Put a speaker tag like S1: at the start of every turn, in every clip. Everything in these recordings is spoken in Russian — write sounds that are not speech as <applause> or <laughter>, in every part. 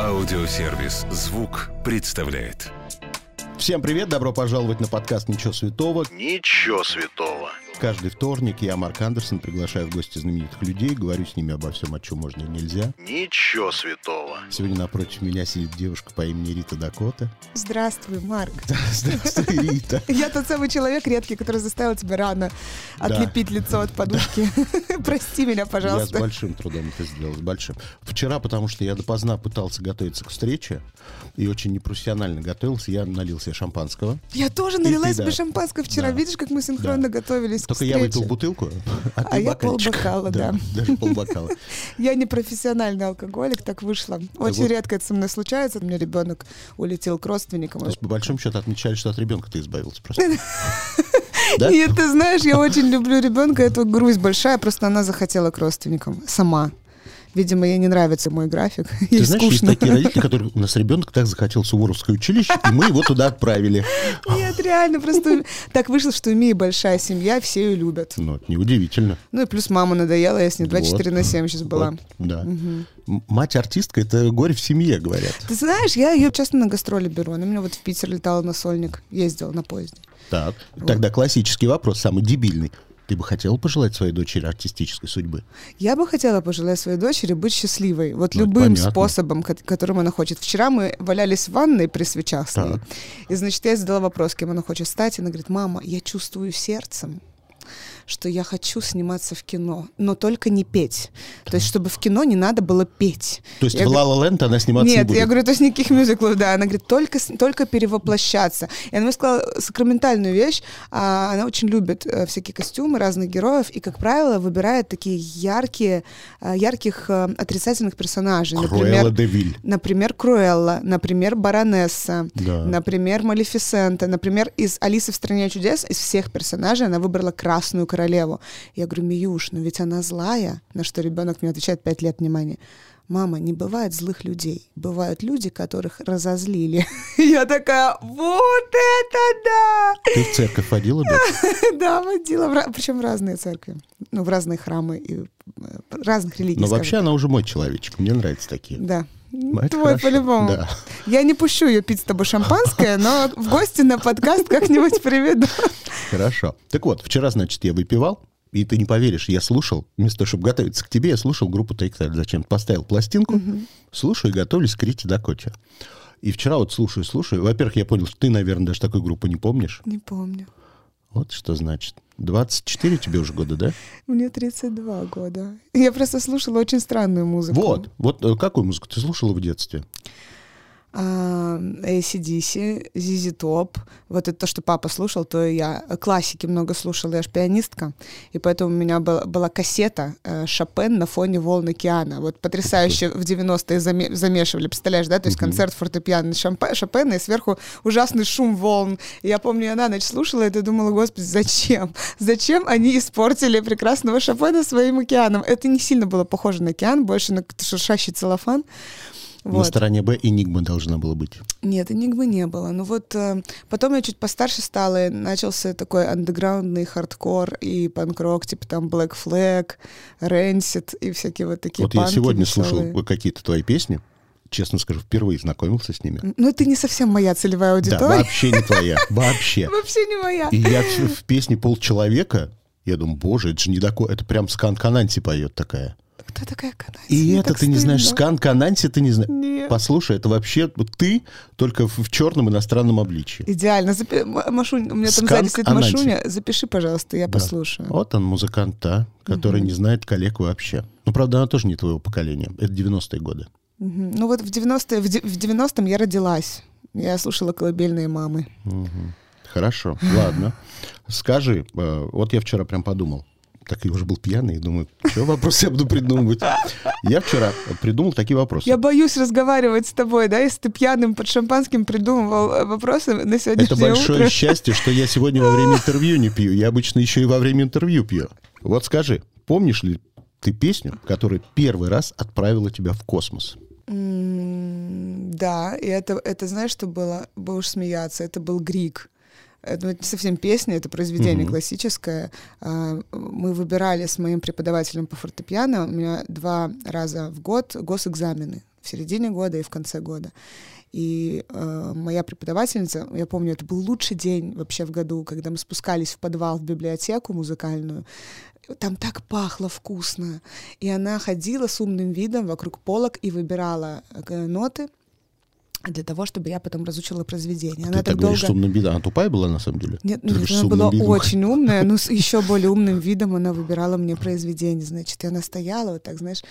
S1: Аудиосервис «Звук» представляет.
S2: Всем привет, добро пожаловать на подкаст «Ничего святого».
S1: Ничего святого.
S2: Каждый вторник я, Марк Андерсон, приглашаю в гости знаменитых людей, говорю с ними обо всем, о чем можно и нельзя.
S1: Ничего святого.
S2: Сегодня напротив меня сидит девушка по имени Рита Дакота.
S3: Здравствуй, Марк.
S2: Здравствуй, Рита. <laughs>
S3: Я тот самый человек редкий, который заставил тебя рано отлепить лицо от подушки. <laughs> Прости меня,
S2: Я с
S3: пожалуйста.
S2: большим трудом это сделал, с большим. Вчера, потому что я допоздна пытался готовиться к встрече и очень непрофессионально готовился, я налил себе шампанского.
S3: Я тоже налила себе
S2: да.
S3: шампанское вчера. Видишь, как мы синхронно готовились
S2: Только я
S3: встрече?
S2: выпил бутылку, а,
S3: А
S2: ты
S3: я полбокала, да.
S2: Даже полбокала. <laughs>
S3: Я не профессиональный алкоголик, так вышло. Очень редко это со мной случается. У меня ребенок улетел к родственникам.
S2: То есть, по большому счету, отмечали, что от ребенка ты избавился просто. <laughs> Да?
S3: И ты знаешь, я очень люблю ребенка, это грусть большая, просто она захотела к родственникам сама. Видимо, ей не нравится мой график. <laughs> Ей
S2: Ты знаешь, есть
S3: скучно.
S2: такие родители, которые... У нас ребенок так захотел Суворовское училище, и мы его туда отправили. <laughs>
S3: Нет, реально, просто так вышло, что у Мии большая семья, все ее любят.
S2: Ну, это неудивительно.
S3: Ну и плюс мама надоела, я с ней 24
S2: Вот.
S3: на 7 сейчас была.
S2: Да. Мать-артистка — это горе в семье, говорят.
S3: Ты знаешь, я ее часто на гастроли беру. Она у меня вот в Питер летала на сольник, ездила на поезде.
S2: Так, тогда классический вопрос, самый дебильный. Ты бы хотела пожелать своей дочери артистической судьбы?
S3: Я бы хотела пожелать своей дочери быть счастливой. Вот
S2: Ну,
S3: любым способом, ко- которым она хочет. Вчера мы валялись в ванной при свечах с ней. И, значит, я задала вопрос, кем она хочет стать. И она говорит, мама, я чувствую сердцем, что я хочу сниматься в кино, но только не петь. То есть, чтобы в кино не надо было петь.
S2: То есть
S3: Я
S2: в
S3: говорю,
S2: «Ла Ла Ленд» она сниматься не
S3: Нет,
S2: будет?
S3: я говорю, то есть никаких мюзиклов, да. Она говорит, только, только перевоплощаться. И она мне сказала сакраментальную вещь. а, она очень любит э, всякие костюмы разных героев и, как правило, выбирает такие яркие, э, ярких э, отрицательных персонажей.
S2: Круэлла де Виль.
S3: Например, Круэлла, например, Баронесса,
S2: Да.
S3: например, Малефисента, например, из «Алисы в стране чудес» из всех персонажей она выбрала Красную Королеву. Я говорю, Миюш, но ведь она злая, на что ребенок мне отвечает пять лет внимания. Мама, не бывает злых людей. Бывают люди, которых разозлили. <laughs> Я такая, вот это да!
S2: Ты в церковь ходила, дочь? <laughs>
S3: Да, водила, причем в разные церкви. Ну, в разные храмы и э, разных религий.
S2: Но вообще она уже мой человечек, мне нравятся такие.
S3: Да.
S2: Ну, это
S3: Твой по-любому.
S2: да.
S3: Я не пущу ее пить с тобой шампанское, но в гости на подкаст как-нибудь приведу.
S2: Хорошо. Так вот, вчера, значит, я выпивал, и ты не поверишь, я слушал, вместо того, чтобы готовиться к тебе, я слушал группу Take. Зачем? Поставил пластинку, слушаю и готовлюсь к Рите Дакоте. И вчера вот слушаю, слушаю. Во-первых, я понял, что ты, наверное, даже такой группы не помнишь.
S3: Не помню.
S2: Вот что значит. 24 тебе уже года, да?
S3: Мне 32 года. Я просто слушала очень странную музыку.
S2: Вот. Вот э, какую музыку ты слушала в детстве?
S3: ACDC, ZZ Top. Вот это то, что папа слушал, то и я. Классики много слушала, я же пианистка. И поэтому у меня была, была кассета э, Шопен на фоне волн океана. Вот потрясающе в 90-е заме- замешивали, представляешь, да? То есть концерт фортепиано Шампе- Шопена и сверху ужасный шум волн. И я помню, я на ночь слушала это и думала, господи, зачем? Зачем они испортили прекрасного Шопена своим океаном? Это не сильно было похоже на океан, больше на шуршащий целлофан.
S2: На
S3: Вот.
S2: стороне Б Enigma должна была быть.
S3: Нет, энигмы не было. Ну вот э, потом я чуть постарше стала, и начался такой андеграундный хардкор и панк-рок, типа там Black Flag, Rancid и всякие вот такие
S2: вот я сегодня
S3: веселые.
S2: слушал какие-то твои песни. Честно скажу, впервые знакомился с ними.
S3: Ну это не совсем моя целевая
S2: Да,
S3: аудитория.
S2: вообще не твоя. <laughs> Вообще.
S3: Вообще не моя.
S2: И я в, в песне полчеловека, я думаю, боже, это же не такое, это прям Skunk Anansie поет такая.
S3: Кто такая Канадия?
S2: И
S3: Мне
S2: это ты не знаешь,
S3: стыдно.
S2: Скан Кананти ты не знаешь.
S3: Нет.
S2: Послушай, это вообще ты, только в, черном иностранном обличии.
S3: Идеально. Запи- Машунь, у меня там сзади сидит. Машуня. Запиши, пожалуйста, я
S2: Да.
S3: послушаю.
S2: Вот он, музыкант, та, который не знает коллег вообще. Ну, правда, она тоже не твоего поколения. Это 90-е годы.
S3: Мгм. Ну вот в 90-е, в де- в 90-м я родилась. Я слушала колыбельные мамы.
S2: Мгм. Хорошо, ладно. Скажи, э, вот я вчера прям подумал. Так я уже был пьяный, и думаю, что вопросы я буду придумывать. Я вчера придумал такие вопросы.
S3: Я боюсь разговаривать с тобой, да, если ты пьяным под шампанским придумывал э, вопросы на сегодняшнее
S2: Это большое
S3: утро.
S2: счастье, что я сегодня во время интервью не пью. Я обычно еще и во время интервью пью. Вот скажи, помнишь ли ты песню, которая первый раз отправила тебя в космос?
S3: М, Да, и это, это знаешь, что было? Будешь смеяться, это был Грик. Это не совсем песня, это произведение
S2: Мгм.
S3: классическое. А, Мы выбирали с моим преподавателем по фортепиано, у меня два раза в год госэкзамены. в середине года и в конце года. И э, моя преподавательница, я помню, это был лучший день вообще в году, когда мы спускались в подвал в библиотеку музыкальную. Там так пахло вкусно. И она ходила с умным видом вокруг полок и выбирала э, ноты для того, чтобы я потом разучила произведение.
S2: Она Ты так, говоришь, долго... с умным видом. Она тупая была, на самом деле?
S3: Нет, нет она была видом. очень умная, но с еще более умным <laughs> видом она выбирала мне произведение. Значит, и она стояла вот так, знаешь,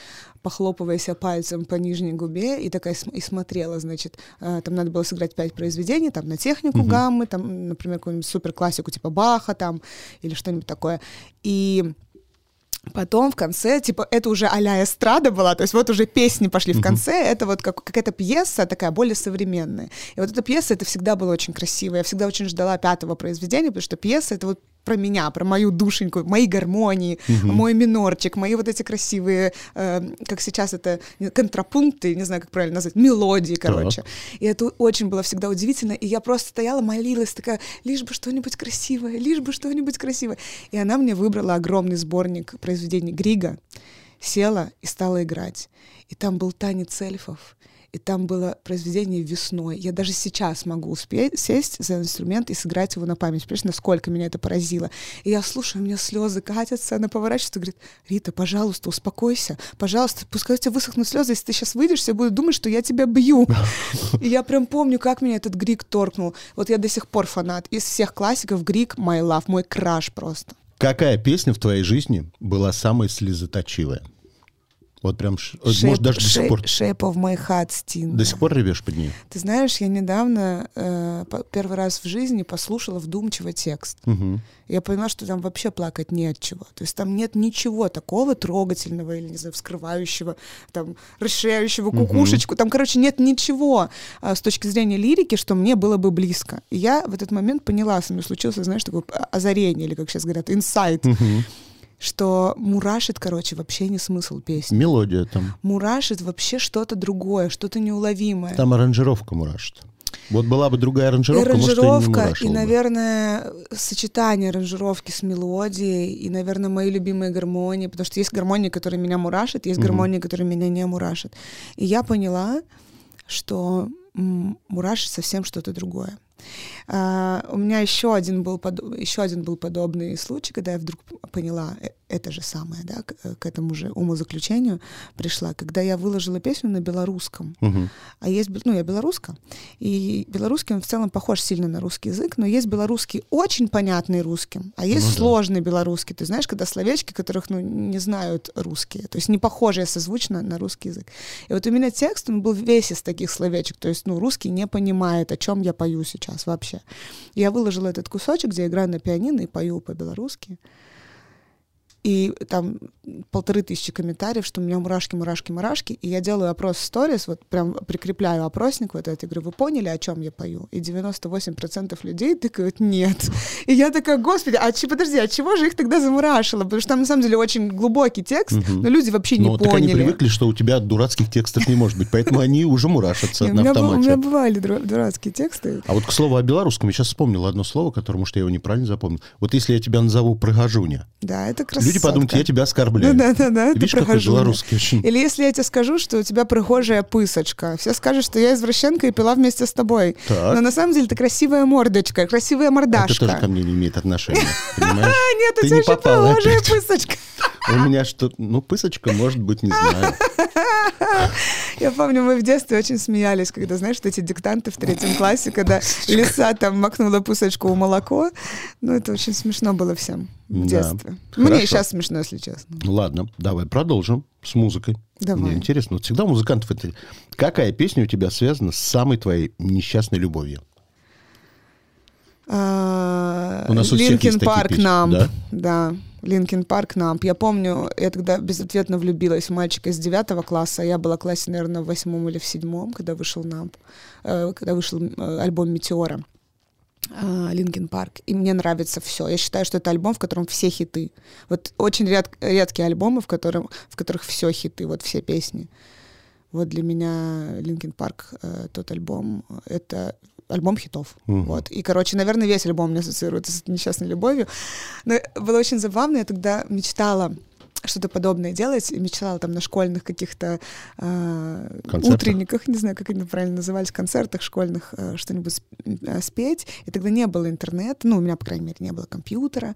S3: похлопывая себя пальцем по нижней губе и такая и смотрела, значит, а, там надо было сыграть пять произведений, там на технику угу. гаммы, там, например, какую-нибудь суперклассику типа Баха там или что-нибудь такое. И Потом в конце, типа, это уже а-ля эстрада была, то есть вот уже песни пошли в конце, mm-hmm. это вот как, какая-то пьеса такая более современная. И вот эта пьеса, это всегда было очень красиво. Я всегда очень ждала пятого произведения, потому что пьеса — это вот про меня, про мою душеньку, мои гармонии, угу. мой минорчик, мои вот эти красивые, э, как сейчас это, контрапункты, не знаю, как правильно назвать, мелодии, короче. Так. И это очень было всегда удивительно. И я просто стояла, молилась, такая, лишь бы что-нибудь красивое, лишь бы что-нибудь красивое. И она мне выбрала огромный сборник произведений Грига, села и стала играть. И там был танец эльфов и там было произведение весной. Я даже сейчас могу успеть сесть за инструмент и сыграть его на память. Понимаешь, насколько меня это поразило. И я слушаю, у меня слезы катятся, она поворачивается и говорит, Рита, пожалуйста, успокойся, пожалуйста, пускай у тебя высохнут слезы, если ты сейчас выйдешь, все будут думать, что я тебя бью. <laughs> И я прям помню, как меня этот Грик торкнул. Вот я до сих пор фанат. Из всех классиков Грик my love, мой краш просто.
S2: Какая песня в твоей жизни была самой слезоточивая? Вот прям, shape, может, даже до сих пор...
S3: Shape of my heart, Sting.
S2: До сих пор ревешь под ней?
S3: Ты знаешь, я недавно э, первый раз в жизни послушала вдумчиво текст. Угу. Я поняла, что там вообще плакать не от чего. То есть там нет ничего такого трогательного или, не знаю, вскрывающего, там, расширяющего кукушечку. Угу. Там, короче, нет ничего э, с точки зрения лирики, что мне было бы близко. И я в этот момент поняла, со мной случилось, знаешь, такое озарение, или, как сейчас говорят, инсайт. Угу что мурашит, короче, вообще не смысл песни.
S2: Мелодия там.
S3: Мурашит вообще что-то другое, что-то неуловимое.
S2: Там аранжировка мурашит. Вот была бы другая аранжировка, и аранжировка, может, и,
S3: и, наверное, сочетание аранжировки с мелодией, и, наверное, мои любимые гармонии, потому что есть гармонии, которые меня мурашат, есть mm-hmm. гармонии, которые меня не мурашат. И я поняла, что мурашит совсем что-то другое. Uh, у меня еще один был еще один был подобный случай, когда я вдруг поняла, э, это же самое, да, к, э, к этому же умозаключению пришла, когда я выложила песню на белорусском. Uh-huh. А есть, ну, я белоруска, и белорусский он в целом похож сильно на русский язык, но есть белорусский очень понятный русским, а есть ну, сложный да. белорусский. Ты знаешь, когда словечки, которых, ну, не знают русские, то есть не похожие созвучно на русский язык. И вот у меня текст, он был весь из таких словечек, то есть, ну, русский не понимает, о чем я пою сейчас вообще. Я выложила этот кусочек, где играю на пианино и пою по-белорусски и там полторы тысячи комментариев, что у меня мурашки, мурашки, мурашки, и я делаю опрос в сторис, вот прям прикрепляю опросник вот этот, и говорю, вы поняли, о чем я пою? И 98% людей тыкают нет. <laughs> И я такая, господи, а че, подожди, а чего же их тогда замурашило? Потому что там на самом деле очень глубокий текст, угу. но люди вообще не
S2: но,
S3: поняли. Так
S2: они привыкли, что у тебя дурацких текстов не может быть, поэтому они уже мурашатся <laughs> на автомате.
S3: У меня бывали дурацкие тексты.
S2: А вот к слову о белорусском, я сейчас вспомнил одно слово, которое, может, я его неправильно запомнил. Вот если я тебя назову прыгажуня.
S3: Да, это красиво
S2: люди подумают, я тебя оскорбляю.
S3: Да, да, да.
S2: Видишь, какой белорусский очень.
S3: Или если я тебе скажу, что у тебя прихожая пысочка, все скажут, что я извращенка и пила вместе с тобой. Так. Но на самом деле ты красивая мордочка, красивая мордашка.
S2: Это тоже ко мне не имеет отношения, понимаешь? <laughs>
S3: Нет, у тебя же прихожая пысочка.
S2: У меня что ну, пысочка, может быть, не знаю. <laughs>
S3: Я помню, мы в детстве очень смеялись, когда, знаешь, что эти диктанты в третьем классе, когда лиса там макнула пысочку у молоко. Ну, это очень смешно было всем в детстве. Да. Мне сейчас смешно, если честно.
S2: Ладно, давай продолжим с музыкой. Давай. Мне интересно, вот всегда музыкантов это... Какая песня у тебя связана с самой твоей несчастной любовью?
S3: А, у нас Линкин Парк нам, да? да. Linkin Park Numb. Я помню, я тогда безответно влюбилась в мальчика из девятого класса. Я была в классе, наверное, в восьмом или в седьмом, когда вышел Numb, э, когда вышел э, альбом Meteora. Linkin Park. И мне нравится все. Я считаю, что это альбом, в котором все хиты. Вот очень ряд, редкие альбомы, в, котором, в которых все хиты, вот все песни. Вот для меня Linkin Park, э, тот альбом, это альбом хитов. Угу. Вот. И, короче, наверное, весь альбом мне ассоциируется с несчастной любовью. Но было очень забавно, я тогда мечтала что-то подобное делать. И мечтала там на школьных каких-то э, утренниках, не знаю, как они правильно назывались, концертах школьных, э, что-нибудь э, спеть. И тогда не было интернета, ну, у меня, по крайней мере, не было компьютера.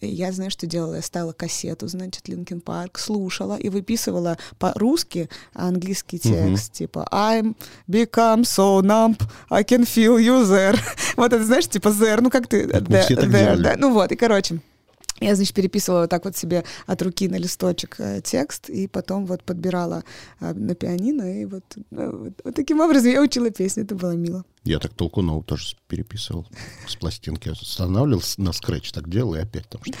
S3: И я, знаю, что делала? Я ставила кассету, значит, Линкен Парк, слушала и выписывала по-русски английский текст, типа I'm become so numb, I can feel you there. <laughs> вот это, знаешь, типа there, ну как ты...
S2: Мы
S3: there, да. Ну вот, и короче, я, значит, переписывала вот так вот себе от руки на листочек э, текст, и потом вот подбирала э, на пианино, и вот, э, вот, вот таким образом я учила песни, это было мило.
S2: Я так Толкунову тоже переписывал с пластинки. Останавливал на скретч, так делал, и опять там что-то.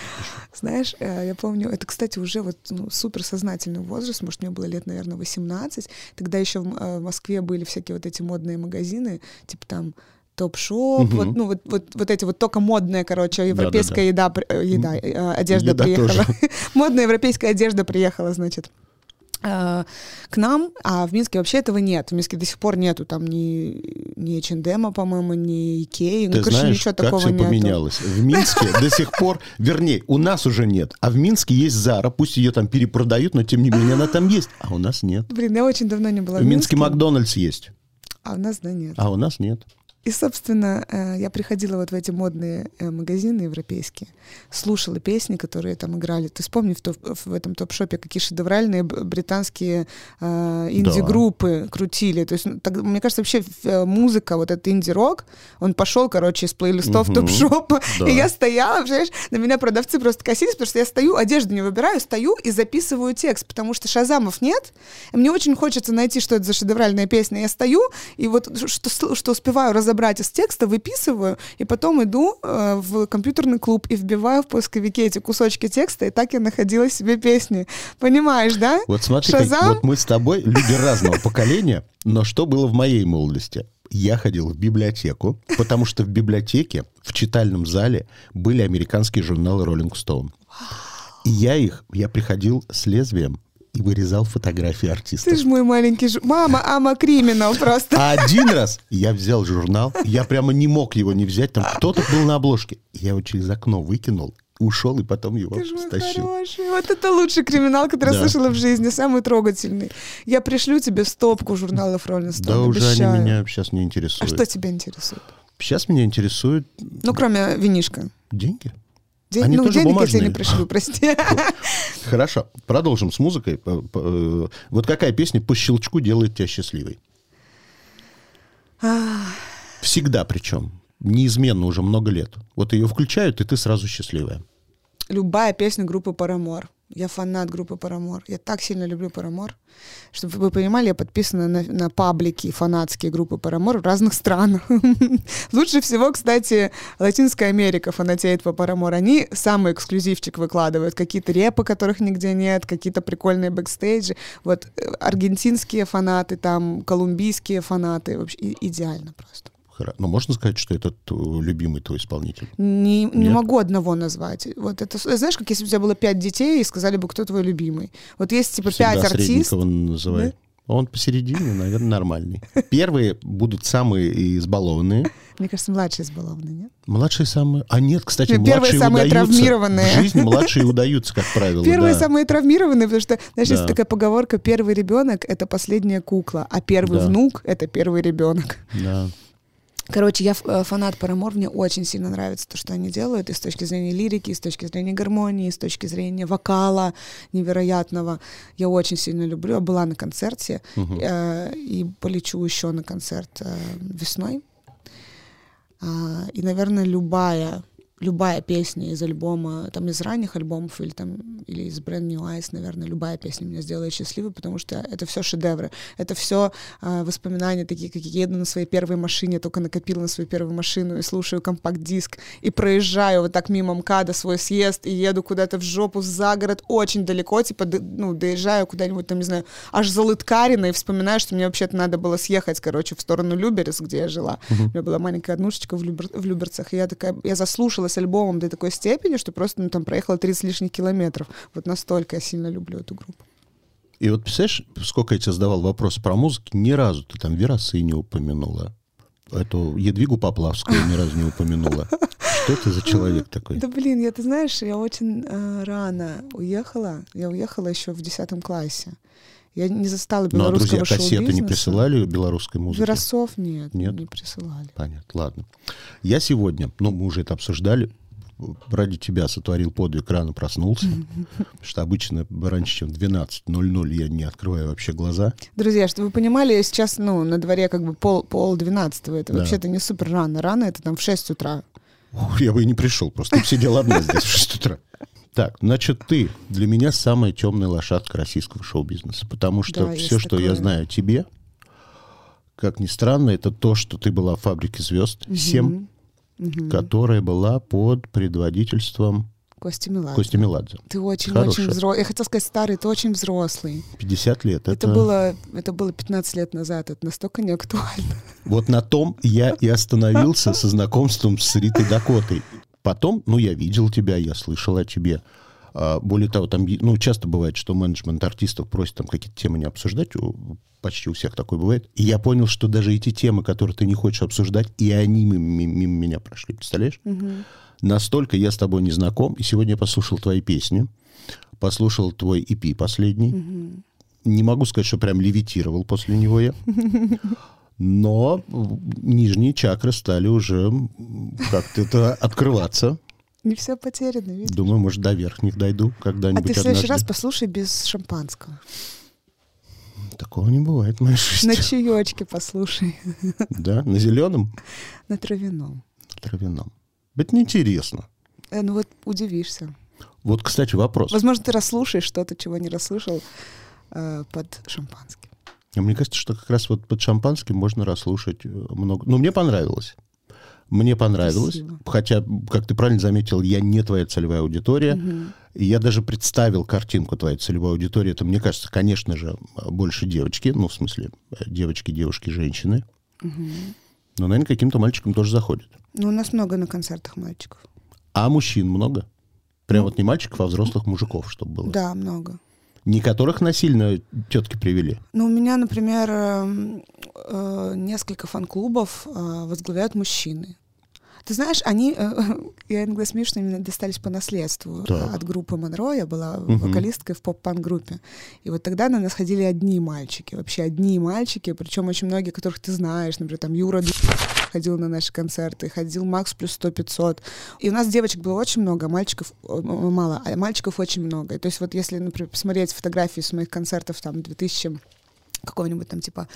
S3: Знаешь, э, я помню, это, кстати, уже вот ну, суперсознательный возраст, может, мне было лет, наверное, 18. Тогда еще э, в Москве были всякие вот эти модные магазины, типа там топ-шоп,
S2: Мгм.
S3: вот, ну, вот, вот, вот эти вот только модная, короче, европейская еда, при- э, еда, э, одежда
S2: Еда
S3: приехала. <laughs> Модная европейская одежда приехала, значит, э, к нам, а в Минске вообще этого нет. В Минске до сих пор нету там ни, ни H&M, по-моему, ни Икеи. Ну,
S2: Ты
S3: короче,
S2: знаешь,
S3: ничего
S2: как
S3: такого
S2: все
S3: нету.
S2: поменялось. В Минске до сих пор, вернее, у нас уже нет, а в Минске есть Зара, пусть ее там перепродают, но тем не менее она там есть, а у нас нет.
S3: Блин, я очень давно не была
S2: В
S3: в
S2: Минске
S3: Минске,
S2: Макдональдс есть,
S3: а у нас, да, нет.
S2: а у нас нет.
S3: И, собственно, э, я приходила вот в эти модные э, магазины европейские, слушала песни, которые там играли. Ты вспомни в, то- в этом топ-шопе, какие шедевральные британские э, инди-группы крутили. То есть, ну, так- мне кажется, вообще музыка, вот этот инди-рок, он пошел, короче, из плейлистов
S2: Мгм.
S3: топ-шопа. <laughs>
S2: Да.
S3: И я стояла, понимаешь, на меня продавцы просто косились, потому что я стою, одежду не выбираю, стою и записываю текст, потому что шазамов нет. И мне очень хочется найти, что это за шедевральная песня. Я стою, и вот что, что успеваю разобрать из текста, выписываю, и потом иду э, в компьютерный клуб и вбиваю в поисковике эти кусочки текста, и так я находила себе песни. Понимаешь, да?
S2: Вот смотри, как-
S3: Шазам?
S2: вот мы с тобой люди разного поколения, но что было в моей молодости? Я ходил в библиотеку, потому что в библиотеке, в читальном зале были американские журналы Rolling Stone. И я их, я приходил с лезвием и вырезал фотографии артистов.
S3: Ты ж мой маленький... жу- Мама, ама криминал просто.
S2: А один раз я взял журнал, я прямо не мог его не взять, там кто-то был на обложке. Я его через окно выкинул, ушел и потом его
S3: Ты
S2: стащил.
S3: хороший. Вот это лучший криминал, который я
S2: Да.
S3: слышала в жизни, самый трогательный. Я пришлю тебе стопку журналов Rolling Stone,
S2: Да уже
S3: обещаю.
S2: они меня сейчас не
S3: А
S2: интересуют.
S3: что тебя интересует?
S2: Сейчас меня интересуют
S3: Ну, кроме винишка.
S2: деньги.
S3: Ден-
S2: Они
S3: ну,
S2: тоже
S3: денег я тебе
S2: бумажные.
S3: не пришлю, прости. <laughs>
S2: Хорошо, продолжим с музыкой. Э, Вот какая песня по щелчку делает тебя счастливой? Всегда причем. Неизменно уже много лет. Вот ее включают, и ты сразу счастливая.
S3: Любая песня группы Paramore. Я фанат группы Paramore. Я так сильно люблю Paramore. Чтобы вы понимали, я подписана на, на паблики фанатские группы Paramore в разных странах. <laughs> Лучше всего, кстати, Латинская Америка фанатеет по Paramore. Они самый эксклюзивчик выкладывают. Какие-то репы, которых нигде нет, какие-то прикольные бэкстейджи. Вот э, аргентинские фанаты, там колумбийские фанаты. Вообще идеально просто.
S2: Хоро- Но можно сказать, что это т- любимый твой исполнитель?
S3: Не, не могу одного назвать. Вот это, знаешь, как если бы у тебя было пять детей и сказали бы, кто твой любимый. Вот есть типа
S2: Всегда
S3: пять артистов.
S2: Называют. Он посередине, наверное, нормальный. <laughs> Первые будут самые избалованные.
S3: Мне кажется, младший избалованный, нет?
S2: Младшие самые... А нет, кстати,
S3: Ну, первые
S2: младшие
S3: самые
S2: удаются.
S3: травмированные.
S2: В жизни младшие удаются, как правило.
S3: Первые
S2: да.
S3: самые травмированные, потому что, знаешь, есть
S2: Да.
S3: такая поговорка: первый ребенок это последняя кукла, а первый
S2: Да.
S3: внук это первый ребенок.
S2: Да.
S3: Короче, я э, фанат Paramore, мне очень сильно нравится то, что они делают, и с точки зрения лирики, и с точки зрения гармонии, и с точки зрения вокала невероятного. Я очень сильно люблю. Я была на концерте, э, и полечу еще на концерт э, весной. А, и, наверное, любая любая песня из альбома, там из ранних альбомов или там или из Brand New Eyes, наверное, любая песня меня сделает счастливой, потому что это все шедевры, это все воспоминания такие, как я еду на своей первой машине, только накопила на свою первую машину и слушаю компакт-диск и проезжаю вот так мимо МКАДа свой съезд и еду куда-то в жопу за город очень далеко, типа до- ну доезжаю куда-нибудь там не знаю аж за Лыткарино и вспоминаю, что мне вообще-то надо было съехать, короче, в сторону Люберец, где я жила. У меня была маленькая однушечка в, Любер- в Люберцах, и я такая, я заслушалась альбомом до такой степени, что просто ну, там проехала 30 лишних километров. Вот настолько я сильно люблю эту группу.
S2: И вот, представляешь, сколько я тебе задавал вопрос про музыку, ни разу ты там Верасы не упомянула. Эту Едвигу Поплавскую ни разу не упомянула. Что ты за человек такой?
S3: Да блин, я, ты знаешь, я очень э, рано уехала. Я уехала еще в 10 классе. Я не застала
S2: Ну, а
S3: белорусского
S2: друзья кассеты не присылали белорусской музыки?
S3: Веросов нет,
S2: Нет?
S3: не присылали.
S2: Понятно, ладно. Я сегодня, ну, мы уже это обсуждали, ради тебя сотворил подвиг, рано проснулся, <laughs> потому что обычно раньше, чем 12.00 я не открываю вообще глаза.
S3: Друзья, чтобы вы понимали, сейчас, ну, на дворе как бы пол, пол двенадцатого. Это
S2: Да.
S3: вообще-то не супер рано. Рано это там в 6 утра.
S2: Ух, Я бы и не пришел, просто сидел одна здесь в 6 утра. Так, значит, ты для меня самая темная лошадка российского шоу-бизнеса, потому что
S3: Да,
S2: все, что я
S3: такое.
S2: знаю о тебе, как ни странно, это то, что ты была в фабрике звезд 7, которая была под предводительством
S3: Костя Меладзе.
S2: Кости Меладзе.
S3: Ты очень-очень
S2: Хорошая.
S3: взрослый. Я хотела сказать старый, ты очень взрослый.
S2: 50 лет. Это,
S3: Это, было, это было 15 лет назад. Это настолько не актуально.
S2: Вот на том я и остановился со знакомством с Ритой Дакотой. Потом, ну, я видел тебя, я слышал о тебе. А, более того, там, ну, часто бывает, что менеджмент артистов просит там какие-то темы не обсуждать. У- почти у всех такое бывает. И я понял, что даже эти темы, которые ты не хочешь обсуждать, и они мимо, мимо- меня прошли. Представляешь? Настолько я с тобой не знаком. И сегодня я послушал твои песни, послушал твой EP последний. Не могу сказать, что прям левитировал после него я. <laughs> Но нижние чакры стали уже как-то это открываться.
S3: Не все потеряно, видишь?
S2: Думаю, может, до верхних дойду
S3: А
S2: когда-нибудь
S3: ты в следующий раз
S2: однажды.
S3: послушай без шампанского.
S2: Такого не бывает в моей
S3: На
S2: жизни.
S3: чаечке послушай.
S2: Да, на зеленом,
S3: На травяном.
S2: травяном. Это неинтересно.
S3: Э, ну вот удивишься.
S2: Вот, кстати, вопрос.
S3: Возможно, ты расслушаешь что-то, чего не расслышал э, под шампанским.
S2: А Мне кажется, что как раз вот под шампанским можно расслушать э, много. Ну, мне понравилось. Мне понравилось.
S3: Спасибо.
S2: Хотя, как ты правильно заметил, я не твоя целевая аудитория. И я даже представил картинку твоей целевой аудитории. Это, мне кажется, конечно же, больше девочки. Ну, в смысле, э, девочки, девушки, женщины. Но, наверное, каким-то мальчикам тоже заходит.
S3: Ну, у нас много на концертах мальчиков.
S2: А мужчин много? Прям вот не мальчиков, а взрослых мужиков, чтобы было.
S3: Ну. Да, много.
S2: Не которых насильно тетки привели.
S3: Ну, у меня, например, эм, э, несколько фан-клубов э, возглавляют мужчины. Ты знаешь, они, э, <laughs> я иногда смеюсь, что мне достались по наследству
S2: Так.
S3: от группы Монро. Я была
S2: Мгм.
S3: вокалисткой в поп-пан-группе. И вот тогда на нас ходили одни мальчики, вообще одни мальчики, причем очень многие, которых ты знаешь, например, там Юра ходил на наши концерты, ходил Макс плюс 100-500. И у нас девочек было очень много, а мальчиков мало, а мальчиков очень много. И то есть вот если, например, посмотреть фотографии с моих концертов там 2000 какого-нибудь там типа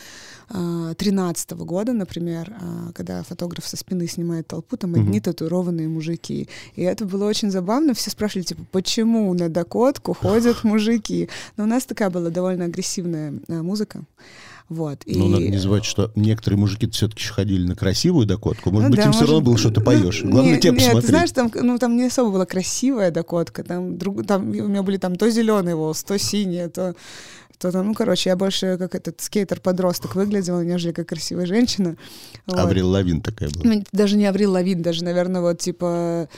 S3: а, 13 года, например, а, когда фотограф со спины снимает толпу, там одни татуированные мужики. И это было очень забавно. Все спрашивали, типа, почему на Дакотку ходят мужики? Но у нас такая была довольно агрессивная а, музыка. Вот. И...
S2: Но надо не забывать, что некоторые мужики все-таки еще ходили на красивую Дакотку. Может
S3: Ну
S2: быть,
S3: да,
S2: им все равно
S3: может-
S2: было, что ты поешь.
S3: ну,
S2: Главное,
S3: не-
S2: тебя
S3: нет,
S2: посмотреть.
S3: ты знаешь, там, ну, там не особо была красивая Дакотка. Там, друг, там у меня были там то зеленые волосы, то синие, то, то там, ну, короче, я больше как этот скейтер-подросток выглядела, нежели как красивая женщина. Вот.
S2: Аврил Лавин такая была.
S3: Ну, даже не Аврил Лавин, даже, наверное, вот, типа,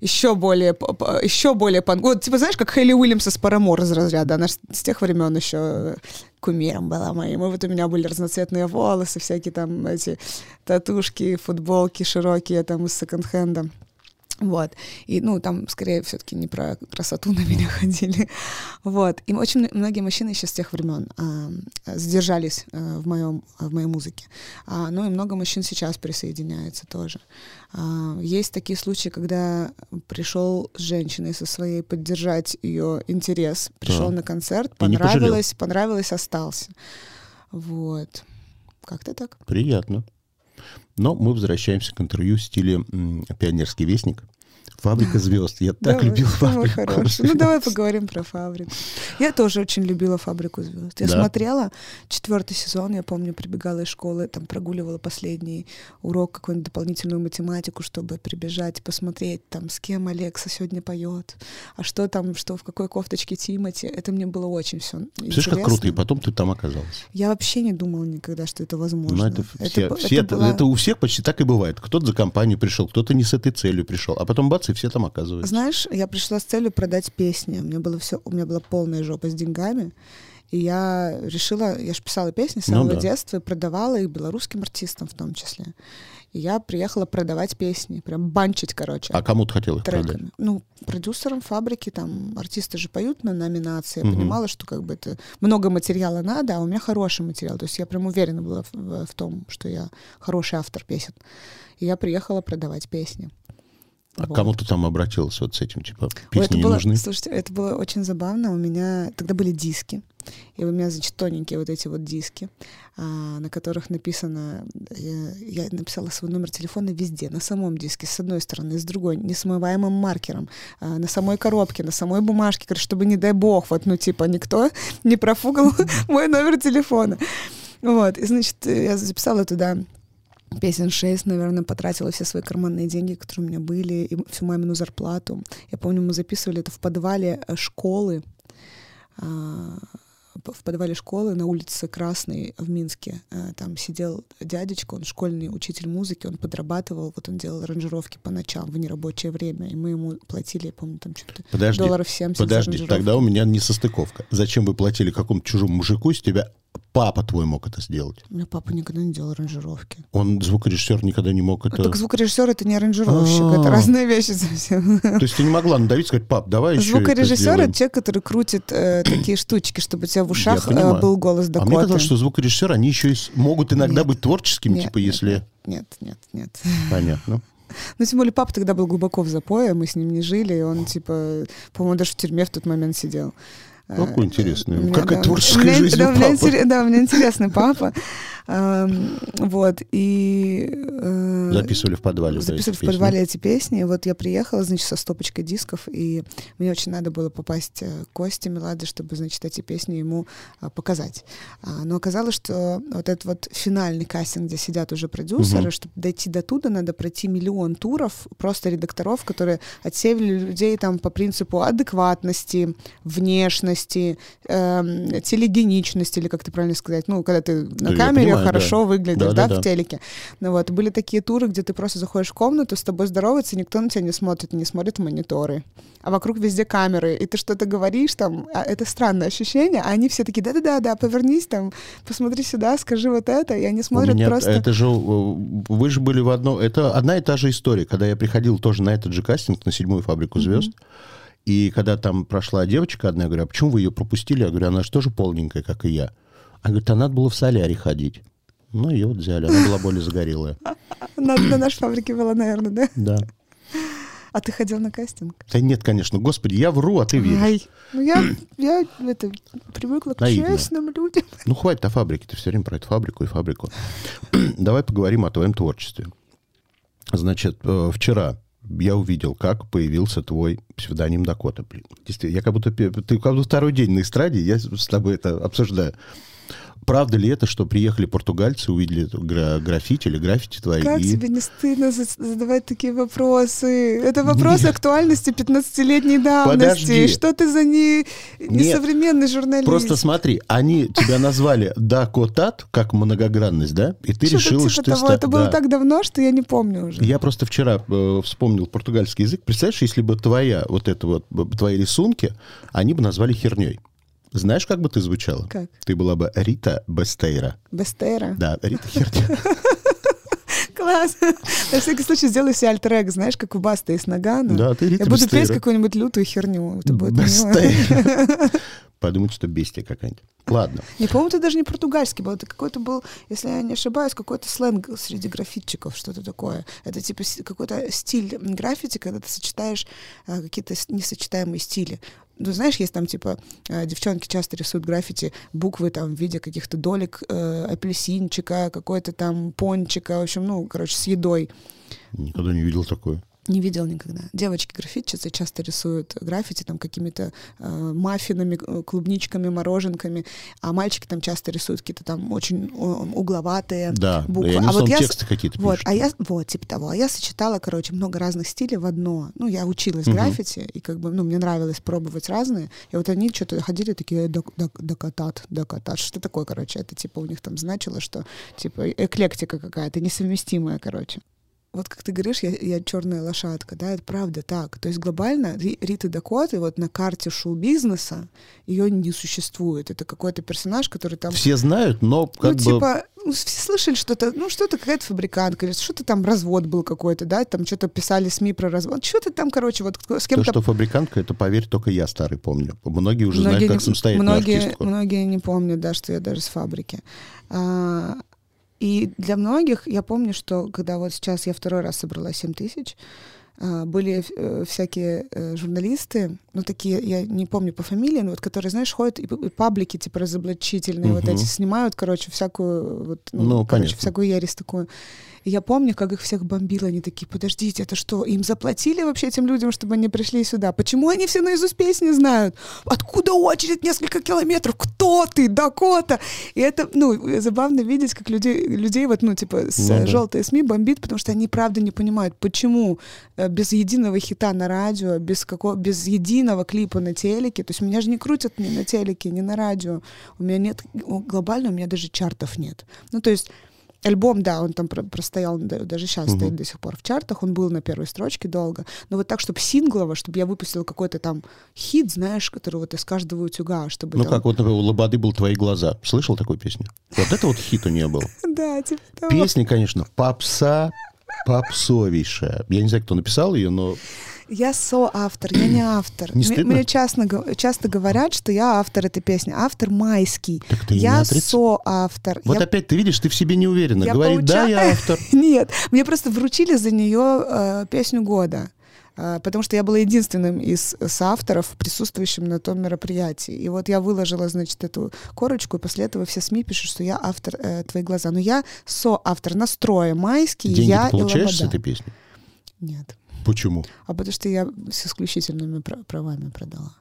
S3: еще более, еще более пан... Вот, типа, знаешь, как Хелли Уильямс из Парамор из разряда. Она с тех времен еще кумиром была моим. И вот у меня были разноцветные волосы, всякие там эти татушки, футболки широкие там из секонд-хенда. Вот. И, ну, там, скорее, все-таки не про красоту на меня <laughs> ходили. Вот. И очень многие мужчины еще с тех времен а, задержались а, в, моем, в моей музыке. А, ну, и много мужчин сейчас присоединяется тоже. А, есть такие случаи, когда пришел с женщиной со своей поддержать ее интерес, пришел
S2: Да.
S3: на концерт, понравилось, понравилось, остался. Вот. Как-то так.
S2: Приятно. Но мы возвращаемся к интервью в стиле «Пионерский вестник». Фабрика звезд. Я так
S3: Давай,
S2: любил фабрику.
S3: хорошо. Ну, давай поговорим про фабрику. Я тоже очень любила фабрику звезд. Я
S2: Да?
S3: смотрела четвертый сезон, я помню, прибегала из школы, там прогуливала последний урок, какую-нибудь дополнительную математику, чтобы прибежать, посмотреть, там, с кем Алекса сегодня поет, а что там, что в какой кофточке Тимати. Это мне было очень все
S2: Слышишь, как круто, и потом ты там оказалась.
S3: Я вообще не думала никогда, что это возможно.
S2: Ну, это, все,
S3: б-
S2: все это,
S3: была-
S2: это у всех почти так и бывает. Кто-то за компанию пришел, кто-то не с этой целью пришел, а потом бац, и все там оказываются.
S3: Знаешь, я пришла с целью продать песни. У меня было все, у меня была полная жопа с деньгами. И я решила, я же писала песни с
S2: Ну
S3: самого
S2: да.
S3: детства и продавала их белорусским артистам в том числе. И я приехала продавать песни, прям банчить, короче.
S2: А кому ты хотел их продать?
S3: треками. Ну, продюсерам фабрики, там, артисты же поют на номинации. Я
S2: Мгм.
S3: понимала, что как бы это много материала надо, а у меня хороший материал. То есть я прям уверена была в, в- в том, что я хороший автор песен. И я приехала продавать песни.
S2: А
S3: Вот.
S2: кому ты там обратилась вот с этим, типа,
S3: Ой,
S2: песни
S3: это
S2: не
S3: было,
S2: нужны?
S3: Слушайте, это было очень забавно. У меня тогда были диски. И у меня, значит, тоненькие вот эти вот диски, а, на которых написано... Я, я написала свой номер телефона везде, на самом диске, с одной стороны, с другой, несмываемым маркером, а, на самой коробке, на самой бумажке, короче, чтобы, не дай бог, вот, ну, типа, никто не профугал мой номер телефона. Вот, и, значит, я записала туда песен 6, наверное, потратила все свои карманные деньги, которые у меня были, и всю мамину зарплату. Я помню, мы записывали это в подвале э, школы, а, в подвале школы на улице Красной в Минске. Э, Там сидел дядечка, он школьный учитель музыки, он подрабатывал, вот он делал аранжировки по ночам в нерабочее время, и мы ему платили, я помню, там что-то
S2: Подожди,
S3: долларов 70 за
S2: подожди, тогда у меня не состыковка. Зачем вы платили какому-то чужому мужику, если тебя папа твой мог это сделать?
S3: У меня папа никогда не делал аранжировки.
S2: Он, звукорежиссер, никогда не мог это...
S3: Так звукорежиссер — это не аранжировщик, это
S2: А.
S3: разные вещи совсем.
S2: То есть ты не могла надавить сказать, пап, давай еще
S3: Звукорежиссер
S2: это
S3: это
S2: сделаем».
S3: человек, который крутит э, такие штучки, чтобы у тебя в ушах э, был голос
S2: А
S3: Дакоты.
S2: мне казалось, что звукорежиссеры, они еще и могут иногда
S3: Нет.
S2: быть творческими,
S3: Нет,
S2: типа,
S3: нет,
S2: если...
S3: Нет, нет, нет.
S2: Понятно.
S3: Ну, тем более, папа тогда был глубоко в запое, мы с ним не жили, и он, типа, по-моему, даже в тюрьме в тот момент сидел.
S2: Какой
S3: Э,
S2: интересный.
S3: меня,
S2: Какая
S3: да,
S2: творческая
S3: меня-
S2: жизнь
S3: да,
S2: у
S3: у меня
S2: папы.
S3: интерес- Да, у меня интересный папа. Эм, Вот, и... э,
S2: Записывали в подвале.
S3: Записывали в подвале эти песни. Вот я приехала, значит, со стопочкой дисков, и мне очень надо было попасть э, к Косте Меладзе, чтобы, значит, эти песни ему показать. А, Но оказалось, что вот этот вот финальный кастинг, где сидят уже продюсеры, чтобы дойти до туда, надо пройти миллион туров, просто редакторов, которые отсеивали людей там по принципу адекватности, внешности, эм, телегеничности, или как ты правильно сказать, ну, когда ты
S2: Да,
S3: на
S2: я
S3: камере
S2: понимаю,
S3: хорошо выглядишь, да,
S2: Да-да-да.
S3: в телеке. Ну вот, были такие туры, где ты просто заходишь в комнату, с тобой здоровается, никто на тебя не смотрит, не смотрит мониторы. А вокруг везде камеры, и ты что-то говоришь там, а это странное ощущение, а они все такие, да-да-да, повернись там, посмотри сюда, скажи вот это, и они
S2: У
S3: смотрят
S2: меня
S3: просто...
S2: это же э, вы же были в одно. Это одна и та же история. Когда я приходил тоже на этот же кастинг на седьмую фабрику звезд. И когда там прошла девочка одна, я говорю, а почему вы ее пропустили? Я говорю, она же тоже полненькая, как и я. Она говорит, а надо было в солярий ходить. Ну, ее вот взяли, она была более загорелая.
S3: На, на нашей фабрике была, наверное, да?
S2: Да.
S3: А ты ходил на кастинг?
S2: Да нет, конечно. Господи, я вру, а ты веришь.
S3: Ай, ну я, я это, привыкла к
S2: Наивно.
S3: честным людям.
S2: Ну, хватит о фабрике. Ты все время про эту фабрику и фабрику. Давай поговорим о твоем творчестве. Значит, э, вчера я увидел, как появился твой псевдоним Дакота. Блин, действительно, я как будто... Ты как будто второй день на эстраде, я с тобой это обсуждаю. Правда ли это, что приехали португальцы, увидели гра- граффити или граффити твои?
S3: Как
S2: и-
S3: тебе не стыдно за- задавать такие вопросы? Это <laughs> вопрос актуальности 15-летней давности.
S2: Подожди.
S3: Что ты за не... несовременный журналист?
S2: Просто смотри, они тебя назвали Дакотат, как многогранность, да? И ты
S3: Что-то
S2: решила,
S3: типа
S2: что ты...
S3: того.
S2: ста-
S3: Это было
S2: да.
S3: так давно, что я не помню уже.
S2: Я просто вчера э, вспомнил португальский язык. Представляешь, если бы твоя, вот это вот, твои рисунки, они бы назвали херней. Знаешь, как бы ты звучала?
S3: Как?
S2: Ты была бы Рита Бестейра.
S3: Бестера.
S2: Да, Рита Херня. <laughs>
S3: Класс. На всякий случай сделай себе альтер знаешь, как у Баста есть Нагана.
S2: Да, ты Рита
S3: Я буду петь
S2: Бестейра.
S3: какую-нибудь лютую херню.
S2: Бестейра. <laughs> Подумать, что бестия какая-нибудь. Ладно.
S3: Не помню, это даже не португальский был, это какой-то был, если я не ошибаюсь, какой-то сленг среди графитчиков, что-то такое. Это типа какой-то стиль граффити, когда ты сочетаешь а, какие-то несочетаемые стили. Ну, знаешь, есть там, типа, э, девчонки часто рисуют граффити, буквы там в виде каких-то долек э, апельсинчика, какой-то там пончика, в общем, ну, короче, с едой.
S2: Никогда не видел такое.
S3: Не видел никогда. Девочки-граффитчицы часто рисуют граффити там какими-то э, маффинами, э, клубничками, мороженками, а мальчики там часто рисуют какие-то там очень э, угловатые
S2: Да,
S3: буквы.
S2: они
S3: а вот я,
S2: тексты какие-то
S3: вот,
S2: пишут.
S3: а я, вот, типа того. А я сочетала, короче, много разных стилей в одно. Ну, я училась
S2: Мгм.
S3: граффити, и как бы, ну, мне нравилось пробовать разные. И вот они что-то ходили такие, «Дак- дак- дакатат, дакатат. Что такое, короче? Это, типа, у них там значило, что, типа, эклектика какая-то, несовместимая, короче. Вот как ты говоришь, я, я черная лошадка, да, это правда так. То есть глобально Ри, Рита Дакоты вот на карте шоу-бизнеса ее не существует. Это какой-то персонаж, который там...
S2: Все знают, но как
S3: ну,
S2: бы...
S3: типа, ну, все слышали что-то, ну, что-то какая-то фабрикантка, или что-то там развод был какой-то, да, там что-то писали СМИ про развод, что-то там, короче, вот с кем-то...
S2: То, что фабрикантка, это, поверь, только я старый помню. Многие уже
S3: Многие
S2: знают, как
S3: не-
S2: самостоятельную
S3: многие,
S2: артистку.
S3: Многие не помнят, да, что я даже с фабрики. А, и для многих, я помню, что когда вот сейчас я второй раз собрала 7 тысяч, а, были э, всякие э, журналисты, ну такие, я не помню по фамилии, но вот которые, знаешь, ходят и, и паблики типа разоблачительные, вот
S2: Мгм.
S3: эти снимают, короче, всякую, вот, ну,
S2: Ну,
S3: короче,
S2: понятно.
S3: всякую ересь такую. И я помню, как их всех бомбило, они такие, подождите, это что, им заплатили вообще этим людям, чтобы они пришли сюда? Почему они все наизусть песни знают? Откуда очередь несколько километров? Кто ты, Дакота? И это, ну, забавно видеть, как людей, людей вот, ну, типа, с
S2: Ну да.
S3: желтой СМИ бомбит, потому что они правда не понимают, почему э, без единого хита на радио, без, какого, без единого клипа на телеке, то есть меня же не крутят ни на телеке, ни на радио, у меня нет, глобально у меня даже чартов нет. Ну, то есть Альбом, да, он там про- простоял, да- даже сейчас
S2: Мгм.
S3: стоит до сих пор в чартах, он был на первой строчке долго, но вот так, чтобы синглово, чтобы я выпустила какой-то там хит, знаешь, который вот из каждого утюга, чтобы
S2: Ну,
S3: там-
S2: как вот, например, у Лободы был «Твои глаза». Слышал такую песню? Вот это вот хит у нее был. <laughs>
S3: Да, типа того.
S2: Песня, конечно, попса попсовейшая. Я не знаю, кто написал ее, но
S3: Я соавтор, я не автор.
S2: Не
S3: Мне-
S2: стыдно?
S3: Мне часто, часто говорят, что я автор этой песни. Автор майский.
S2: Так ты
S3: я соавтор.
S2: вот
S3: Я
S2: опять ты видишь, ты в себе не уверена.
S3: Я
S2: Говорит, да,
S3: получа-
S2: я автор. <laughs>
S3: Нет, мне просто вручили за нее э, песню года. Э, Потому что я была единственным из соавторов, присутствующим на том мероприятии. И вот я выложила, значит, эту корочку, и после этого все СМИ пишут, что я автор э, «Твои глаза». Но я соавтор настроя майский,
S2: Деньги
S3: я
S2: ты получаешь
S3: и
S2: с
S3: Лобода.
S2: этой песни?
S3: Нет.
S2: Почему?
S3: А потому что я с исключительными пра- правами продала.